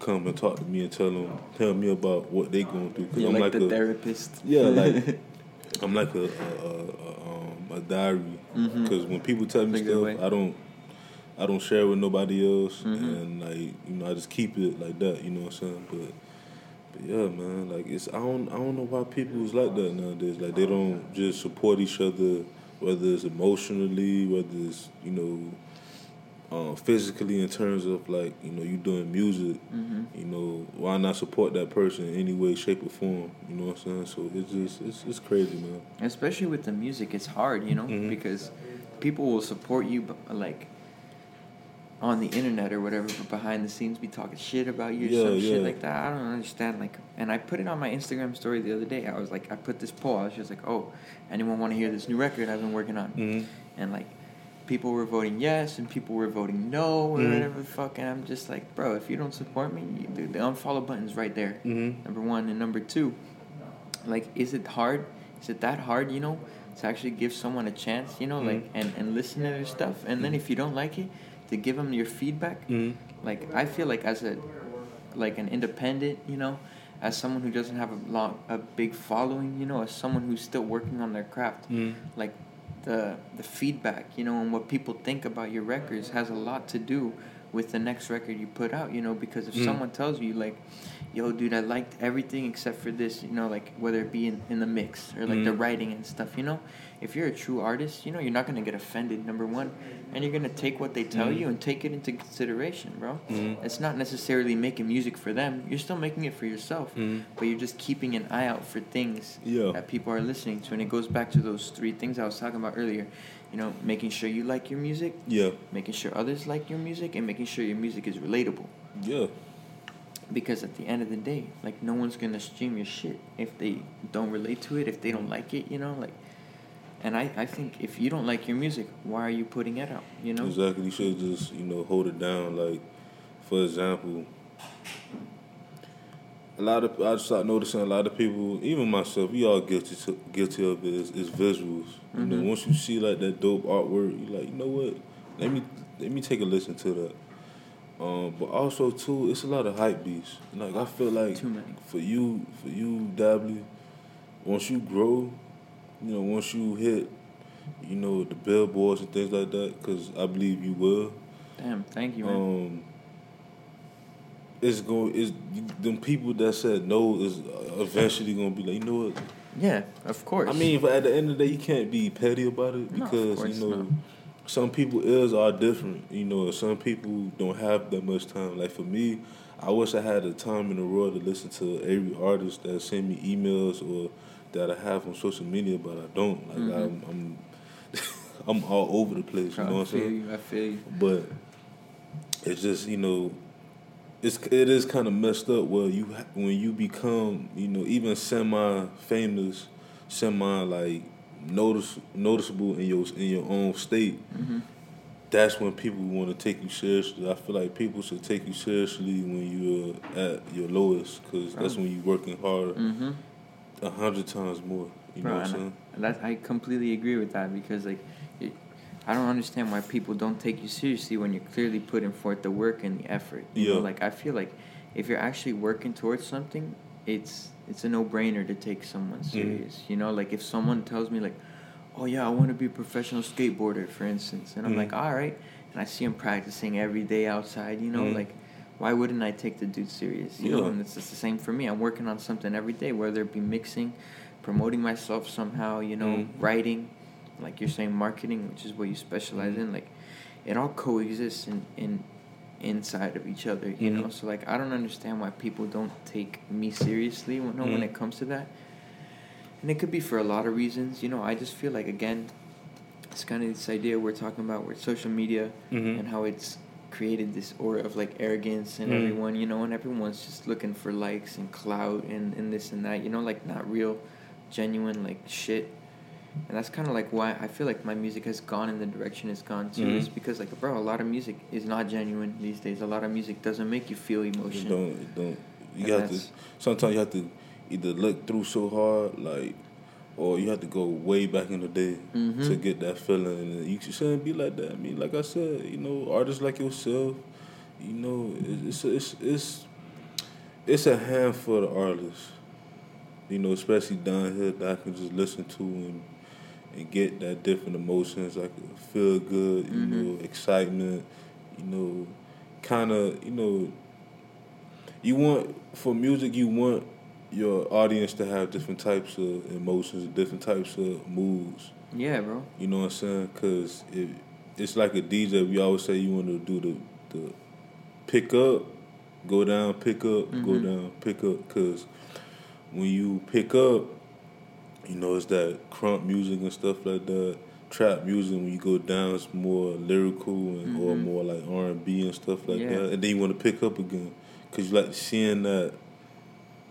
come and talk to me and tell them, tell me about what they going through. Cause You're I'm like, the a, therapist. yeah, like I'm like a a, a, um, a diary. Because when people tell me That's a good stuff. I don't. I don't share with nobody else, Mhm. and like you know, I just keep it like that. You know what I'm saying? But yeah, man, like it's I don't I don't know why people is like that nowadays. Like they don't just support each other, whether it's emotionally, whether it's you know, um, physically in terms of like you know you doing music. hmm You know, why not support that person in any way, shape, or form? You know what I'm saying? So it's just it's it's crazy, man. Especially with the music, it's hard, you know, Mhm. because people will support you, but like on the internet or whatever, but behind the scenes be talking shit about you, or Yeah, some yeah. shit like that. I don't understand. Like, and I put it on my Instagram story the other day. I was like, I put this poll. I was just like, oh, anyone want to hear this new record I've been working on? Mm-hmm. And like, people were voting yes, and people were voting no, or Mhm. whatever the fuck. And I'm just like, bro, if you don't support me, you, the, the unfollow button's right there. Mm-hmm. Number one and number two, like, is it hard? Is it that hard? You know, to actually give someone a chance. You know, like and and listen to their stuff, and then Mhm. if you don't like it, to give them your feedback. Mm-hmm. Like I feel like as a like an independent, you know, as someone who doesn't have a long a big following, you know, as someone who's still working on their craft, Mm-hmm. like the the feedback, you know, and what people think about your records has a lot to do with the next record you put out, you know, because if Mm. someone tells you like, yo, dude, I liked everything except for this, you know, like whether it be in, in the mix or like the Mm. writing and stuff, you know, if you're a true artist, you know, you're not gonna get offended, number one, and you're gonna take what they tell Mm. you and take it into consideration, bro. Mhm. It's not necessarily making music for them. You're still making it for yourself, Mhm. but you're just keeping an eye out for things Yeah. that people are listening to, and it goes back to those three things I was talking about earlier. You know, making sure you like your music, Yeah. making sure others like your music, and making sure your music is relatable. Yeah. Because at the end of the day, like no one's gonna stream your shit if they don't relate to it, if they don't like it, you know, like. And I, I think if you don't like your music, why are you putting it out? You know. Exactly. You should just, you know, hold it down. Like, for example, a lot of I start noticing a lot of people, even myself, we all guilty to, guilty of it. Is, is visuals. You know, once you see like that dope artwork, you like, you know what? Let me let me take a listen to that. Um, but also too, it's a lot of hype beats. Like I feel like for you, for you, W, once you grow, you know, once you hit, you know, the billboards and things like that, because I believe you will. Damn, thank you, man. Um, it's going. Is them people that said no is eventually gonna be like, you know what? yeah, of course. I mean, but at the end of the day, you can't be petty about it No, because you know. not. Some people ears are different, you know. Some people don't have that much time. Like for me, I wish I had the time in the world to listen to every artist that send me emails or that I have on social media, but I don't. Like Mhm. I'm, I'm, I'm all over the place. You know what I'm saying? you. I feel you. But it's just you know, it's it is kind of messed up. Where you when you become you know even semi famous, semi like notice noticeable in your in your own state. hmm That's when people want to take you seriously. I feel like people should take you seriously when you're at your lowest, because that's when you're working hard hmm a hundred times more. You know what I'm saying? I, that I completely agree with that because like, it, I don't understand why people don't take you seriously when you're clearly putting forth the work and the effort. You know, Yeah. like I feel like if you're actually working towards something, it's it's a no brainer to take someone Mhm. serious. You know, like if someone tells me like, oh yeah, I want to be a professional skateboarder, for instance, and I'm Mhm. like, all right, and I see him practicing every day outside. You know, Mhm. like. Why wouldn't I take the dude serious? You know, and it's just the same for me. I'm working on something every day, whether it be mixing, promoting myself somehow, you know, Mhm. writing, like you're saying, marketing, which is what you specialize Mhm. in. Like, it all coexists in in inside of each other, you know. Mhm. So like, I don't understand why people don't take me seriously when when Mhm. it comes to that. And it could be for a lot of reasons, you know. I just feel like again, it's kind of this idea we're talking about with social media Mhm. and how it's created this aura of like arrogance and Mm. everyone you know and everyone's just looking for likes and clout and, and this and that you know like not real genuine like shit and that's kind of like why i feel like my music has gone in the direction it's gone to Mhm. is because like bro a lot of music is not genuine these days a lot of music doesn't make you feel It emotion don't. It don't. You And have to. Sometimes you have to either look through so hard, like, or you have to go way back in the day Mhm. to get that feeling. And you shouldn't be like that. I mean, like I said, you know, artists like yourself, you know, it's it's it's it's a handful of artists, you know, especially down here that I can just listen to and and get that different emotions, like feel good, you Mhm. know, excitement, you know, kind of, you know, you want for music, you want your audience to have different types of emotions, different types of moods. Yeah, bro. You know what I'm saying? Cause it, it's like a DJ. We always say you want to do the the pick up, go down, pick up, go Mhm. down, pick up. Cause when you pick up, you know it's that crunk music and stuff like that. Trap music when you go down, it's more lyrical and or Mhm. more like R and B and stuff like Yeah. that. And then you want to pick up again, cause you like seeing that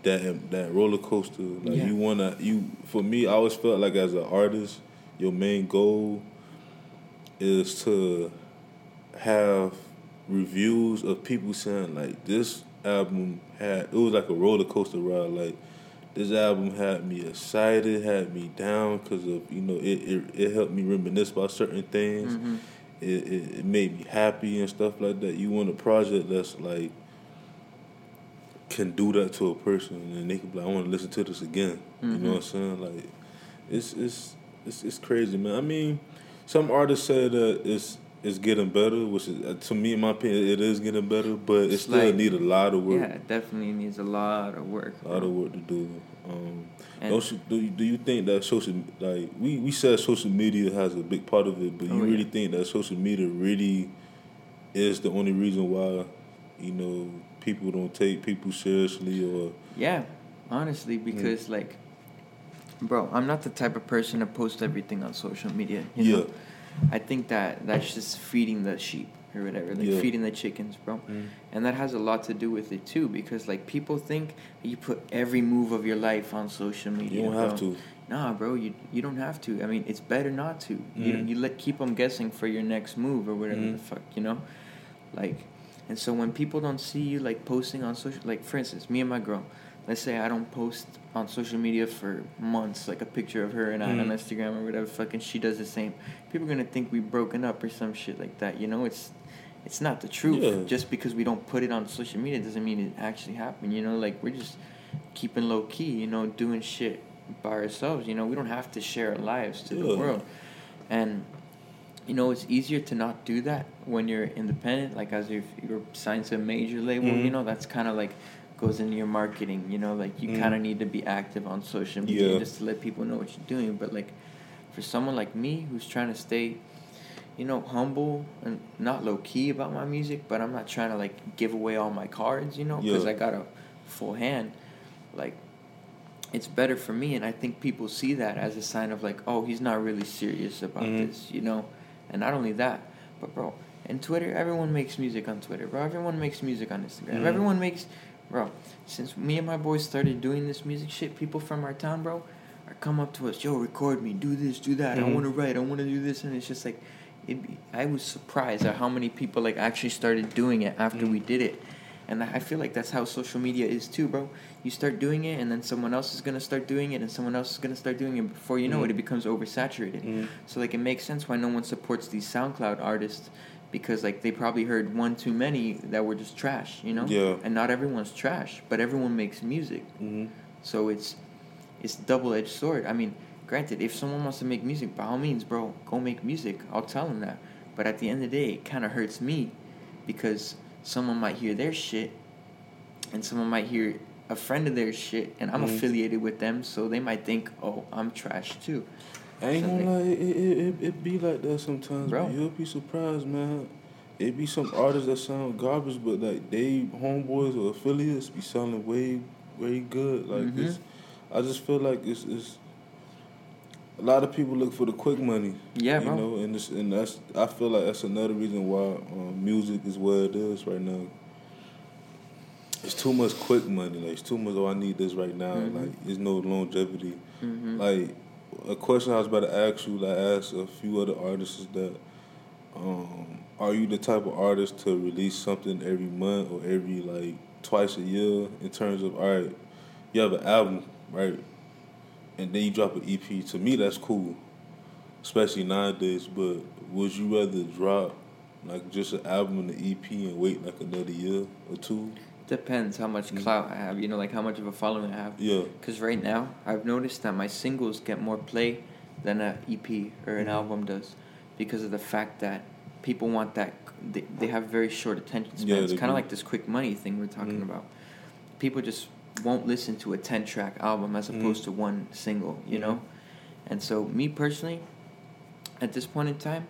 that that roller coaster. Like Yeah. you wanna you for me, I always felt like as an artist, your main goal is to have reviews of people saying like this album had it was like a roller coaster ride. Like this album had me excited, had me down because of you know it, it it helped me reminisce about certain things. Mhm. It, it it made me happy and stuff like that. You want a project that's like can do that to a person and they can be like, I want to listen to this again. You know what I'm saying? Like it's it's it's it's crazy, man. I mean, some artists say that it's it's getting better, which is uh, to me, in my opinion, it is getting better, but it still like- need a lot of work. Yeah, it definitely needs a lot of work. A lot of work to do. Um, don't you, do you do you think that social like we we said social media has a big part of it, but you Oh, yeah. really think that social media really is the only reason why you know people don't take people seriously or Yeah, honestly, Mm. because like, bro, I'm not the type of person to post everything on social media. You Yeah. I think that that's just feeding the sheep or whatever, like Yeah. feeding the chickens, bro. And that has a lot to do with it too, because like people think you put every move of your life on social media. you don't have to. Nah, bro, you you don't have to. I mean, it's better not to. You Mhm. you let keep them guessing for your next move or whatever Mhm. the fuck, you know, like, and so when people don't see you like posting on social, like for instance, me and my girl, let's say I don't post on social media for months, like a picture of her and I on Mhm. Instagram or whatever, fucking she does the same. People are gonna think we broken up or some shit like that. You know, it's it's not the truth. Yeah. Just because we don't put it on social media doesn't mean it actually happened. You know, like we're just keeping low key. You know, doing shit by ourselves. You know, we don't have to share our lives to the world, and you know it's easier to not do that when you're independent. Like as if you're signed to a major label. Mhm. You know, that's kind of like goes into your marketing. You know, like you Mhm. kind of need to be active on social media Yeah. just to let people know what you're doing. But like for someone like me who's trying to stay you know, humble and not low key about my music, but I'm not trying to like give away all my cards, you know, because Yeah. I got a full hand. Like, it's better for me, and I think people see that as a sign of like, oh, he's not really serious about Mhm. this, you know. And not only that, but bro, in Twitter, everyone makes music on Twitter, bro. Everyone makes music on Instagram. Mhm. Everyone makes, bro. Since me and my boys started doing this music shit, people from our town, bro, are come up to us, yo, record me, do this, do that. I Mhm. want to write, I want to do this, and it's just like, it. I was surprised at how many people like actually started doing it after Mhm. we did it, and I feel like that's how social media is too, bro. You start doing it, and then someone else is gonna start doing it, and someone else is gonna start doing it. Before you know Mhm. it, it becomes oversaturated. Mhm. So like it makes sense why no one supports these SoundCloud artists because like they probably heard one too many that were just trash, you know? Yeah. And not everyone's trash, but everyone makes music. Mm-hmm. So it's it's double edged sword. I mean, granted, if someone wants to make music, by all means, bro, go make music. I'll tell them that. But at the end of the day, it kind of hurts me because someone might hear their shit and someone might hear a friend of their shit and I'm Mhm. affiliated with them, so they might think, "Oh, I'm trash too." I ain't So gonna lie, it, it, it, it be like that sometimes, Bro. You'll be surprised, man. It be some artists that sound garbage, but like they homeboys or affiliates be sounding way, way good. Like Mhm. it's, I just feel like it's, it's. A lot of people look for the quick money. Yeah, you bro. know, and it's, and that's I feel like that's another reason why um, music is where it is right now. It's too much quick money. Like it's too much. Oh, I need this right now. Mhm. Like there's no longevity. Mhm. Like a question I was about to ask you, that I asked a few other artists is that, um, are you the type of artist to release something every month or every like twice a year in terms of all right, you have an album, right? And then you drop an EP. To me, that's cool, especially nowadays. But would you rather drop like just an album and an EP and wait like another year or two? Depends how much clout I have. You know, like how much of a following I have. Yeah. Because right now, I've noticed that my singles get more play than an EP or an Mhm. album does, because of the fact that people want that. They, they have very short attention Yeah, spans. they kind of like this quick money thing we're talking Mhm. about. People just won't listen to a ten track album as Mhm. opposed to one single. You know, and so me personally, at this point in time.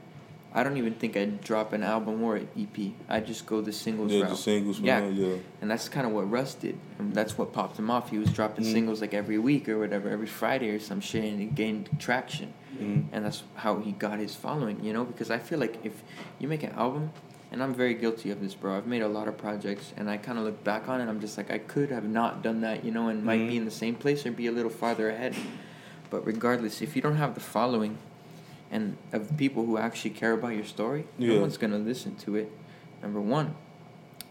I don't even think I'd drop an album or an EP. I'd just go the singles Yeah, route. the singles Yeah. now, yeah. And that's kind of what Russ did. And that's what popped him off. He was dropping Mhm. singles like every week or whatever, every Friday or some shit, and he gained traction. Mhm. And that's how he got his following, you know? Because I feel like if you make an album, and I'm very guilty of this, bro. I've made a lot of projects, and I kind of look back on it, I'm just like, I could have not done that, you know, and might be Mhm. in the same place or be a little farther ahead. But regardless, if you don't have the following and of people who actually care about your story, Yeah. no one's going to listen to it, number one.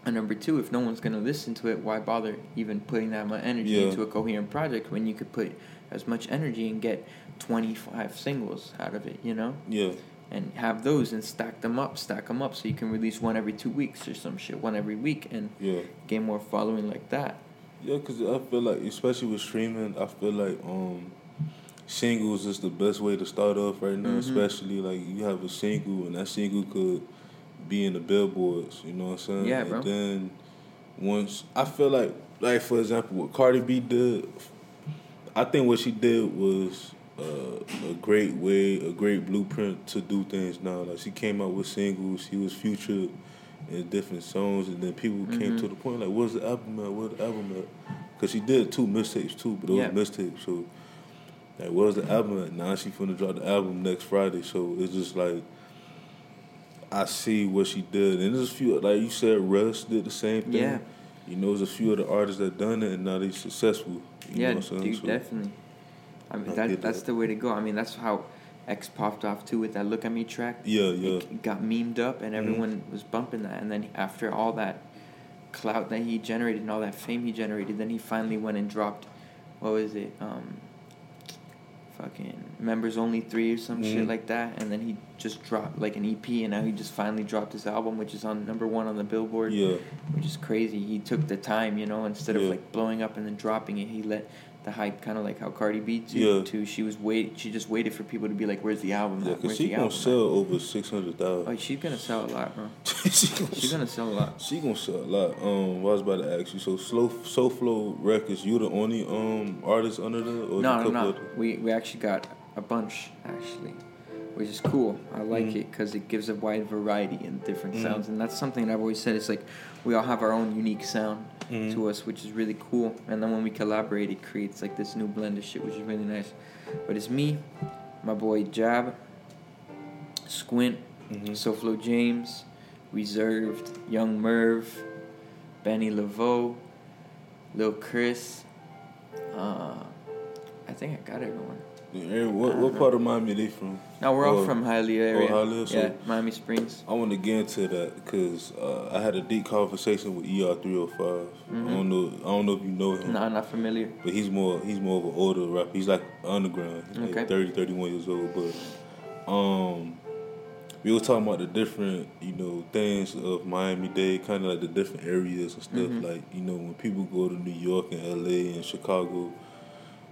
And number two, if no one's going to listen to it, why bother even putting that much energy Yeah. into a coherent project when you could put as much energy and get 25 singles out of it, you know? Yeah. And have those and stack them up, stack them up so you can release one every two weeks or some shit, one every week and Yeah. gain more following like that. Yeah, cause I feel like, especially with streaming, I feel like um, singles is the best way to start off right now. Mhm. Especially like you have a single, and that single could be in the billboards. You know what I'm saying? Yeah, and bro. then once I feel like, like for example, what Cardi B did, I think what she did was uh, a great way, a great blueprint to do things now. Like she came out with singles, she was featured in different songs, and then people came Mhm. to the point like, "Where's the album at? Where's the album at?" Because she did two mixtapes too, but those Yeah. mixtapes. So, like, where's the album at? Now she finna drop the album next Friday. So it's just like. I see what she did, and there's a few like you said. Russ did the same thing. Yeah. You know, there's a few of the artists that done it, and now they're successful. You yeah, know what I'm saying? dude, So- definitely. I mean, that, that's that. the way to go. I mean, that's how X popped off too with that "Look at Me" track. Yeah, yeah. It got memed up, and Mhm. everyone was bumping that. And then after all that clout that he generated and all that fame he generated, then he finally went and dropped, what was it? Um, fucking members only three or some shit Mhm. like that. And then he just dropped like an EP, and now he just finally dropped his album, which is on number one on the Billboard. Yeah. which is crazy. He took the time, you know, instead of like blowing up and then dropping it, he let the hype kind of like how Cardi B did Yeah. too. She was wait, she just waited for people to be like, "Where's the album? Yeah, Where's she the gonna album?" sell over six hundred thousand. at?" Oh, she's gonna sell a lot, bro. she gonna She's gonna sell a lot. She gonna sell a lot. Um, what I was about to ask you. So slow, SoFlo records. You the only um artist under the or No, a no, no. of We we actually got a bunch actually, which is cool. I like Mhm. it because it gives a wide variety and different Mhm. sounds, and that's something I've always said. It's like we all have our own unique sound Mhm. to us, which is really cool. And then when we collaborate, it creates like this new blend of shit, which is really nice. But it's me, my boy Jab, Squint, Mhm. SoFlo James, Reserved, Young Merv, Benny Laveau, Lil Chris. Uh, I think I got everyone. What what part of Miami are they from? No, we're all Oh. from Hialeah Oh, area. Hialeah, so- yeah, Miami Springs. I want to get into that because uh, I had a deep conversation with ER three hundred five. Mhm. I don't know. I don't know if you know him. No, not familiar. But he's more he's more of an older rapper. He's like underground. He's Okay. like 30, 31 years old. But um we were talking about the different, you know, things of Miami Dade, kinda like the different areas and stuff. Mhm. Like, you know, when people go to New York and LA and Chicago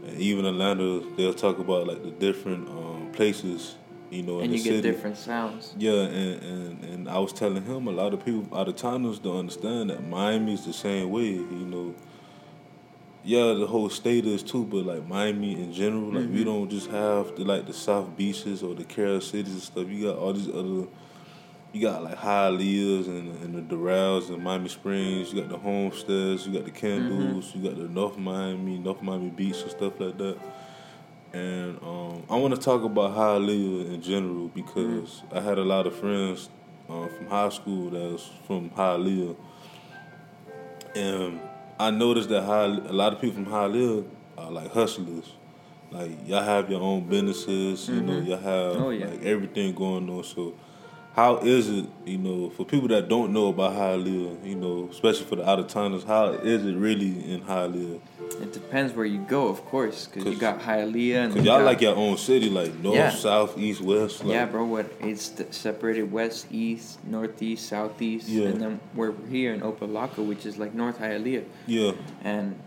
and even Atlanta, they'll talk about like the different um places, you know, in And the you city. get different sounds. Yeah, and, and, and I was telling him a lot of people out of towners don't understand that Miami is the same way, you know. Yeah, the whole state is too, but like Miami in general, like we Mhm. don't just have the like the South Beaches or the Carol Cities and stuff. You got all these other, you got like Hialeahs and and the Doral and Miami Springs. You got the Homesteads. You got the Kendalls. You got the North Miami, North Miami Beach and stuff like that. And um, I want to talk about Hialeah in general because I had a lot of friends uh, from high school that was from Hialeah, and I noticed that Hialeah, a lot of people from Hialeah are like hustlers. Like y'all have your own businesses, you know, Mhm. y'all have Oh, yeah. like everything going on. So how is it, you know, for people that don't know about Hialeah, you know, especially for the out of towners, how is it really in Hialeah? It depends where you go, of course, because you got Hialeah and Cause y'all got- like your own city, like north, Yeah. south, east, west. Like, yeah, bro. What it's separated west, east, northeast, southeast, Yeah. and then we're here in Opa-locka, which is like North Hialeah, Yeah, and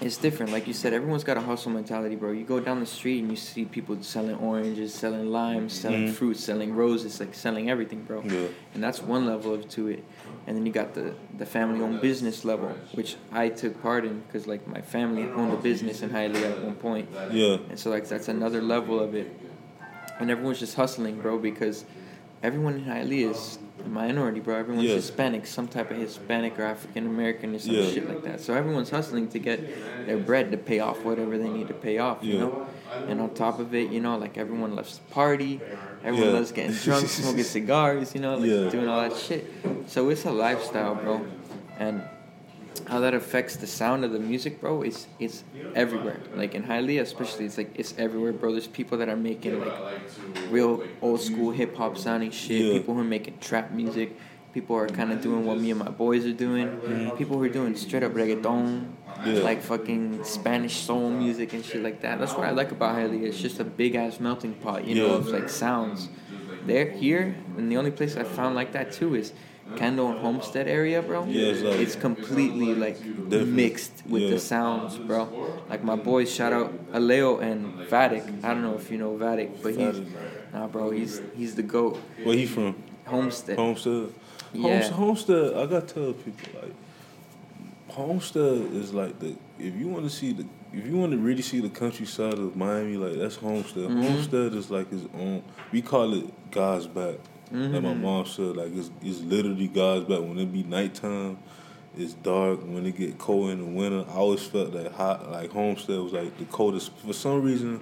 it's different. Like you said, everyone's got a hustle mentality, bro. You go down the street and you see people selling oranges, selling limes, selling Mhm. fruits, selling roses, like selling everything, bro. yeah, And that's one level of to it. And then you got the, the family owned business level, which I took part in because like my family owned a business in Hialeah at one point. yeah, And so like that's another level of it. And everyone's just hustling, bro, because everyone in Hialeah is a minority, bro. Everyone's Yeah. Hispanic, some type of Hispanic or African American or some Yeah. shit like that. So everyone's hustling to get their bread to pay off whatever they need to pay off, you Yeah. know? And on top of it, you know, like everyone loves to party, everyone loves getting drunk, smoking cigars, you know, like doing all that shit. So it's a lifestyle, bro. And how that affects the sound of the music, bro, is it's everywhere. Like in Hialeah, especially, it's like it's everywhere, bro. There's people that are making like real old school hip hop sounding shit. Yeah. People who are making trap music. People are kind of doing what me and my boys are doing. Mm-hmm. People who are doing straight up reggaeton, Yeah. like fucking Spanish soul music and shit like that. That's what I like about Hialeah. It's just a big ass melting pot, you know, Yeah. of like sounds. There, here, and the only place I found like that too is Kendall and Homestead area, bro. Yeah, it's like- it's completely like Different. mixed with Yeah. the sounds, bro. Like my boys, shout out Aleo and Vatic. I don't know if you know Vatic, but he's nah, bro. He's he's the goat. Where he from? Homestead. Homestead. Yeah. Homes- Homestead. I gotta tell people like, Homestead is like the if you want to see the if you want to really see the countryside of Miami, like that's Homestead. Mhm. Homestead is like his own. We call it God's back. Mm-hmm. Like my mom said, like it's it's literally God's back. When it be nighttime, it's dark. When it get cold in the winter, I always felt that hot. Like Homestead was like the coldest. For some reason,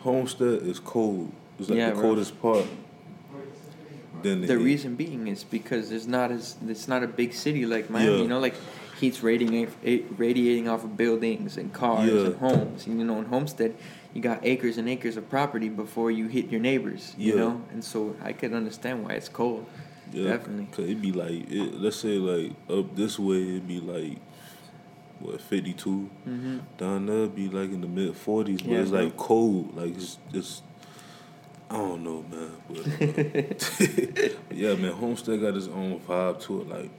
Homestead is cold. It's like Yeah, the bro. coldest part. Then The it- reason being is because it's not as it's not a big city like Miami. Yeah. You know, like heat's radiating radiating off of buildings and cars Yeah. and homes. And you know, in Homestead, you got acres and acres of property before you hit your neighbors. You Yeah. know, and so I could understand why it's cold. Yeah, Definitely. Cause it'd be like, it, let's say like up this way, it'd be like, what fifty two. Mm-hmm. Down there, it'd be like in the mid forties, but Yeah, it's bro. like cold. Like it's just, I don't know, man. But uh, yeah, man, Homestead got his own vibe to it. Like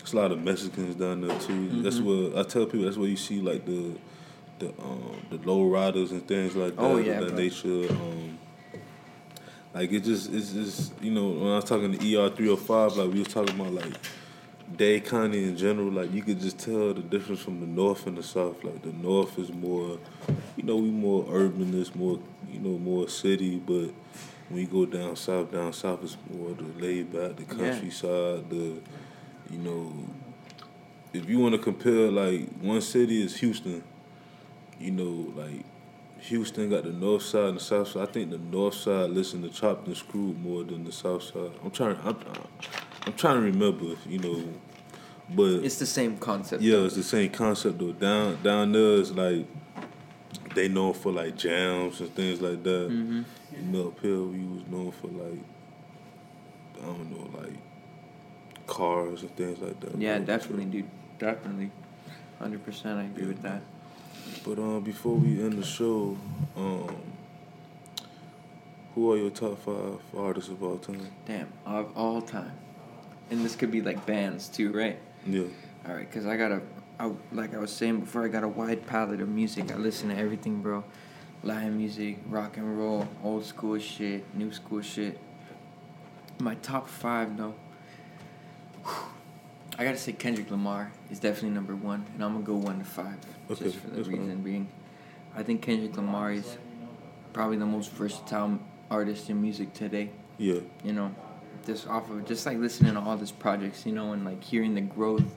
it's a lot of Mexicans down there too. That's Mhm. where I tell people that's where you see like the, the um the low riders and things like that. Oh, yeah, that bro. nature. Um, like it just it's just you know when I was talking to ER three hundred five like we was talking about like Dade County in general like you could just tell the difference from the north and the south like the north is more you know we more urban it's more you know more city but when you go down south down south it's more the laid back the Yeah. countryside the you know if you want to compare like one city is Houston you know like Houston got the north side and the south side. I think the north side listen to Chopped and Screwed more than the south side. I'm trying. I'm, I'm trying to remember. You know, but It's the same concept. yeah, it's the same concept though. Down down there is like they known for like jams and things like that. Mm-hmm. In Milk Hill, we was known for like I don't know, like cars and things like that. Yeah, bro. definitely, dude. Definitely. Hundred percent, I agree with that. But um, before we end the show, um, who are your top five artists of all time? Damn, of all time, and this could be like bands too, right? Yeah, All right, cause I got a, I, like I was saying before, I got a wide palette of music. I listen to everything, bro. Latin music, rock and roll, old school shit, new school shit. My top five though. I gotta say Kendrick Lamar is definitely number one, and I'm gonna go one to five, Okay, just for the that's fine. reason being, I think Kendrick Lamar is probably the most versatile artist in music today yeah, you know, just off of just like listening to all these projects, you know, and like hearing the growth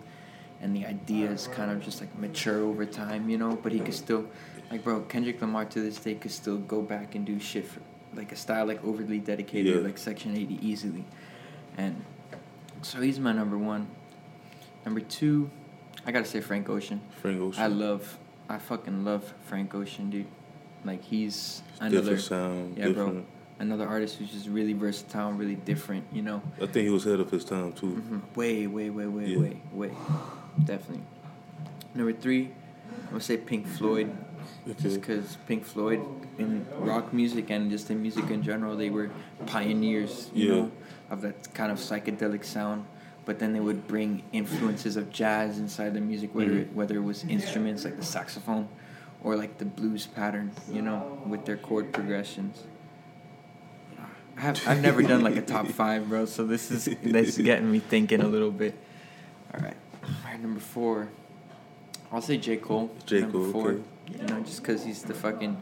and the ideas kind of just like mature over time, you know. But he could still, like, bro, Kendrick Lamar to this day could still go back and do shit for like a style like overly dedicated, Yeah. like Section 80 easily, and so he's my number one. Number two, I gotta say Frank Ocean. Frank Ocean. I love, I fucking love Frank Ocean, dude. Like he's It's another. sound, Yeah, bro. another artist who's just really versatile really different. You know. I think he was ahead of his time too. Mm-hmm. Way, way, way, way, Yeah. way, way. Definitely. Number three, I'm gonna say Pink Floyd. Just because Pink Floyd in rock music and just in music in general, they were pioneers, you Yeah. know, of that kind of psychedelic sound. But then they would bring influences of jazz inside the music, whether Mhm. it, whether it was instruments like the saxophone, or like the blues pattern, you know, with their chord progressions. I have I've never done like a top five, bro. So this is this is getting me thinking a little bit. All right, all right. Number four, I'll say J Cole. J. Cole, four. okay. You know, just because he's the fucking,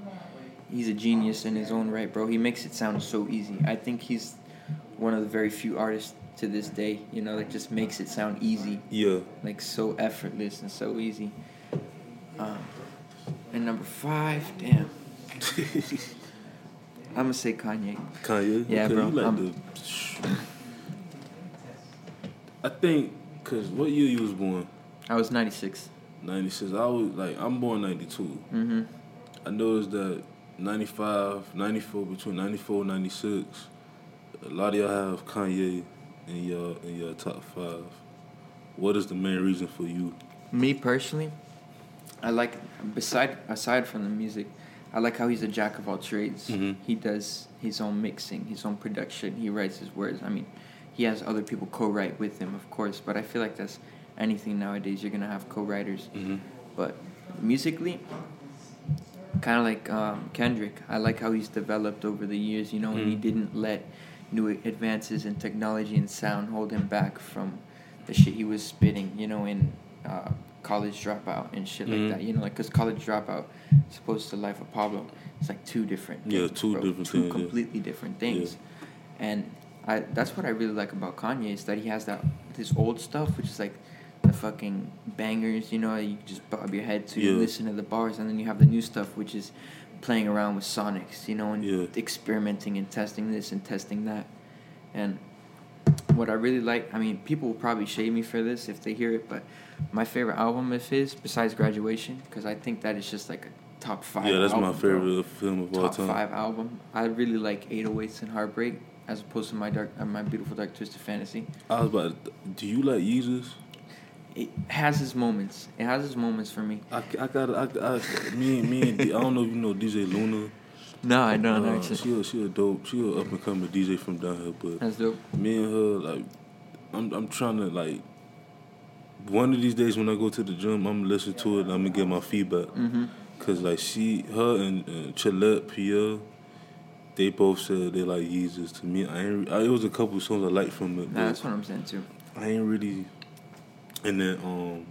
he's a genius in his own right, bro. He makes it sound so easy. I think he's one of the very few artists to this day, you know, that just makes it sound easy, Yeah. like so effortless and so easy. Um, and number five, damn, I'm gonna say Kanye. Kanye. Yeah, okay, bro, like I'm- the. I think, cause what year you was born? I was 96. Ninety six. I was like, I'm born ninety two. Mm-hmm. I noticed that 95, 94, between 94 and 96, a lot of y'all have Kanye in your in your top five. What is the main reason for you? Me personally, I like beside aside from the music, I like how he's a jack of all trades. Mhm. He does his own mixing, his own production. He writes his words. I mean, he has other people co-write with him, of course. But I feel like that's anything nowadays. You're gonna have co-writers. Mm-hmm. But musically, kind of like um, Kendrick, I like how he's developed over the years. You know, and he Mhm. didn't let new advances in technology and sound hold him back from the shit he was spitting. You know, in uh, college dropout and shit Mhm. like that. You know, like because college dropout, as opposed to Life of Pablo, it's like two different. Yeah, things, two bro. different two things, yeah. completely different things. And I that's what I really like about Kanye is that he has that this old stuff, which is like the fucking bangers, you know, you just bob your head to Yeah. listen to the bars, and then you have the new stuff, which is playing around with sonics, you know, and Yeah. experimenting and testing this and testing that. And what I really like, I mean, people will probably shade me for this if they hear it, but my favorite album of his, besides Graduation, because I think that is just like a top five. Yeah, that's my album, bro favorite film of all time. top five album. I really like 808s and Heartbreak as opposed to my dark, uh, my beautiful dark twisted fantasy. I was about. To, do you like Yeezus? It has its moments. It has its moments for me. I, I got I, I me and me and D, I don't know if you know DJ Luna. No, I don't Uh, actually. she a, she a dope. She a up and coming DJ from down here, but That's dope. me and her like I'm I'm trying to like one of these days when I go to the gym I'm gonna listen to it and I'm gonna get my feedback Mm-hmm. cause like she her and uh, Chillette Pierre they both said they like Yeezus to me I ain't I, it was a couple songs I liked from it Nah, that's what I'm saying too. I ain't really and then um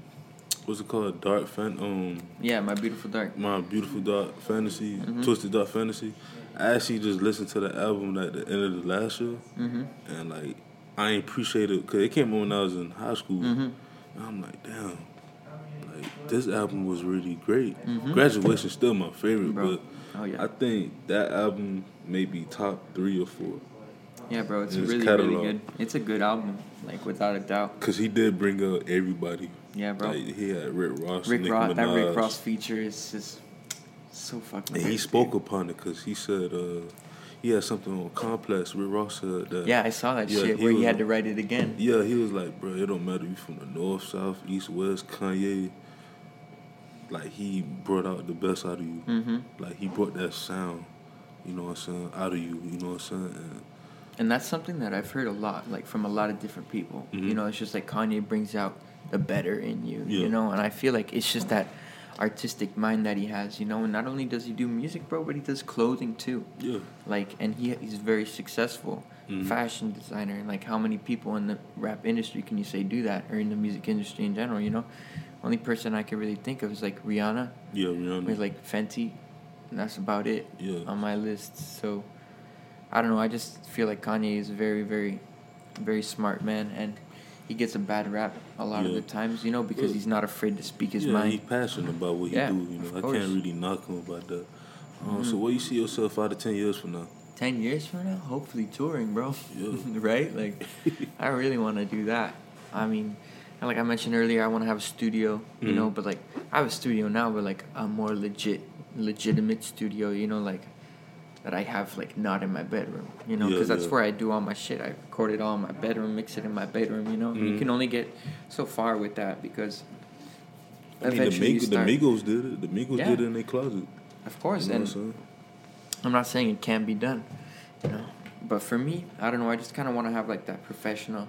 what's it called Dark Fan um Yeah, my beautiful dark. my beautiful dark fantasy Mhm. twisted dark fantasy I actually just listened to the album at the end of the last year Mm-hmm. and like I appreciate it because it came on when I was in high school. Mm-hmm. And I'm like, damn, like this album was really great. Mhm. Graduation still my favorite, Bro. but Oh yeah. I think that album may be top three or four yeah, bro. It's really catalog. really good. It's a good album, like without a doubt. because he did bring up everybody. Yeah, bro. Like he had Rick Ross, Rick Nicki Ross. That Rick Ross feature is just so fucking. And he spoke dude. upon it because he said uh, he had something on Complex. Rick Ross said that. Yeah, I saw that Yeah, shit he where he had to write it again. Yeah, he was like, bro, it don't matter if you from the north, south, east, west, Kanye. Like he brought out the best out of you. Mm-hmm. Like he brought that sound, you know what I'm saying, out of you. You know what I'm saying? And And that's something that I've heard a lot, like from a lot of different people. You Mhm. know, it's just like Kanye brings out the better in you, Yeah. you know, and I feel like it's just that artistic mind that he has, you know, and not only does he do music, bro, but he does clothing too. yeah, Like, and he he's very successful Mhm. fashion designer. And like, how many people in the rap industry can you say do that, or in the music industry in general? You know, only person I can really think of is like Rihanna yeah, Rihanna. with like Fenty, and that's about it yeah, on my list. So I don't know. I just feel like Kanye is a very, very, very smart man, and he gets a bad rap a lot of the times, you know, because Well, he's not afraid to speak his yeah, mind. he passionate about what he Yeah, do. You know, I course. can't really knock him about that. Um, So Mhm. where you see yourself out of ten years from now? Ten years from now, hopefully touring, bro. Yeah. right? Like, I really want to do that. I mean, like I mentioned earlier, I want to have a studio, you know, Mhm. but like I have a studio now, but like a more legit, legitimate studio, you know, like that I have like not in my bedroom, you know, Yeah, because that's yeah. where I do all my shit. I record it all in my bedroom, mix it in my bedroom, you know. You Mhm. can only get so far with that because I mean, the, Mig- the Migos did it. The Migos Yeah. did it in their closet. Of course, You know and I'm? I'm not saying it can't be done, you know. But for me, I don't know. I just kind of want to have like that professional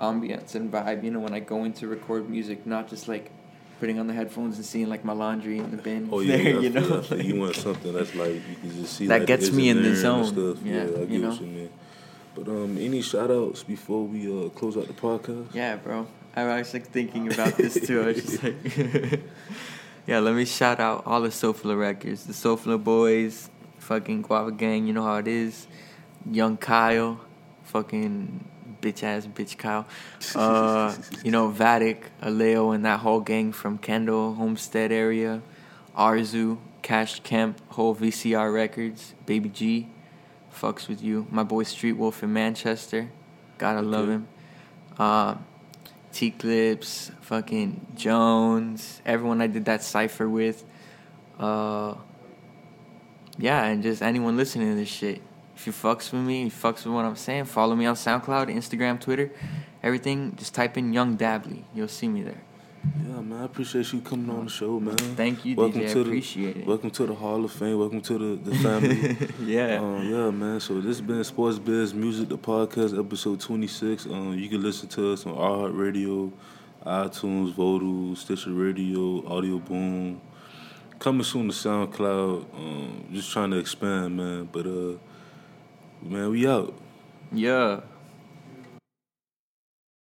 ambience and vibe, you know, when I go in to record music, not just like putting on the headphones and seeing like my laundry in the bin Oh yeah, there, you know. I feel you want something that's like you can just see That like, gets me in the vision there and zone. Stuff. Yeah, I you get know? what you mean. But um, any shout outs before we uh close out the podcast? Yeah, bro. I was like thinking about this too. I was just like, yeah. Let me shout out all the SoFlo records, the SoFlo boys, fucking Guava Gang. You know how it is. Young Kyle, fucking bitch ass bitch Kyle. Uh, you know Vatic, Aleo, and that whole gang from Kendall, Homestead area. Arzu, Cash Kemp, whole VCR records, Baby G, fucks with you. My boy Street Wolf in Manchester, gotta love him. Uh, T Clips, fucking Jones, everyone I did that cipher with. Uh, yeah, and just anyone listening to this shit. If you fucks with me, you fucks with what I'm saying, follow me on SoundCloud, Instagram, Twitter, everything. Just type in Young Dabley. You'll see me there. Yeah, man, I appreciate you coming on the show, man. Thank you, welcome DJ. I to appreciate the, it. Welcome to the Hall of Fame. Welcome to the, the family. yeah. Um, yeah, man. So this has been Sports Biz Music, the podcast, episode twenty six. Um, you can listen to us on iHeartRadio, Radio, iTunes, Vodoo, Stitcher Radio, Audio Boom. Coming soon to SoundCloud. Um, just trying to expand, man. But uh, man, we out. yeah.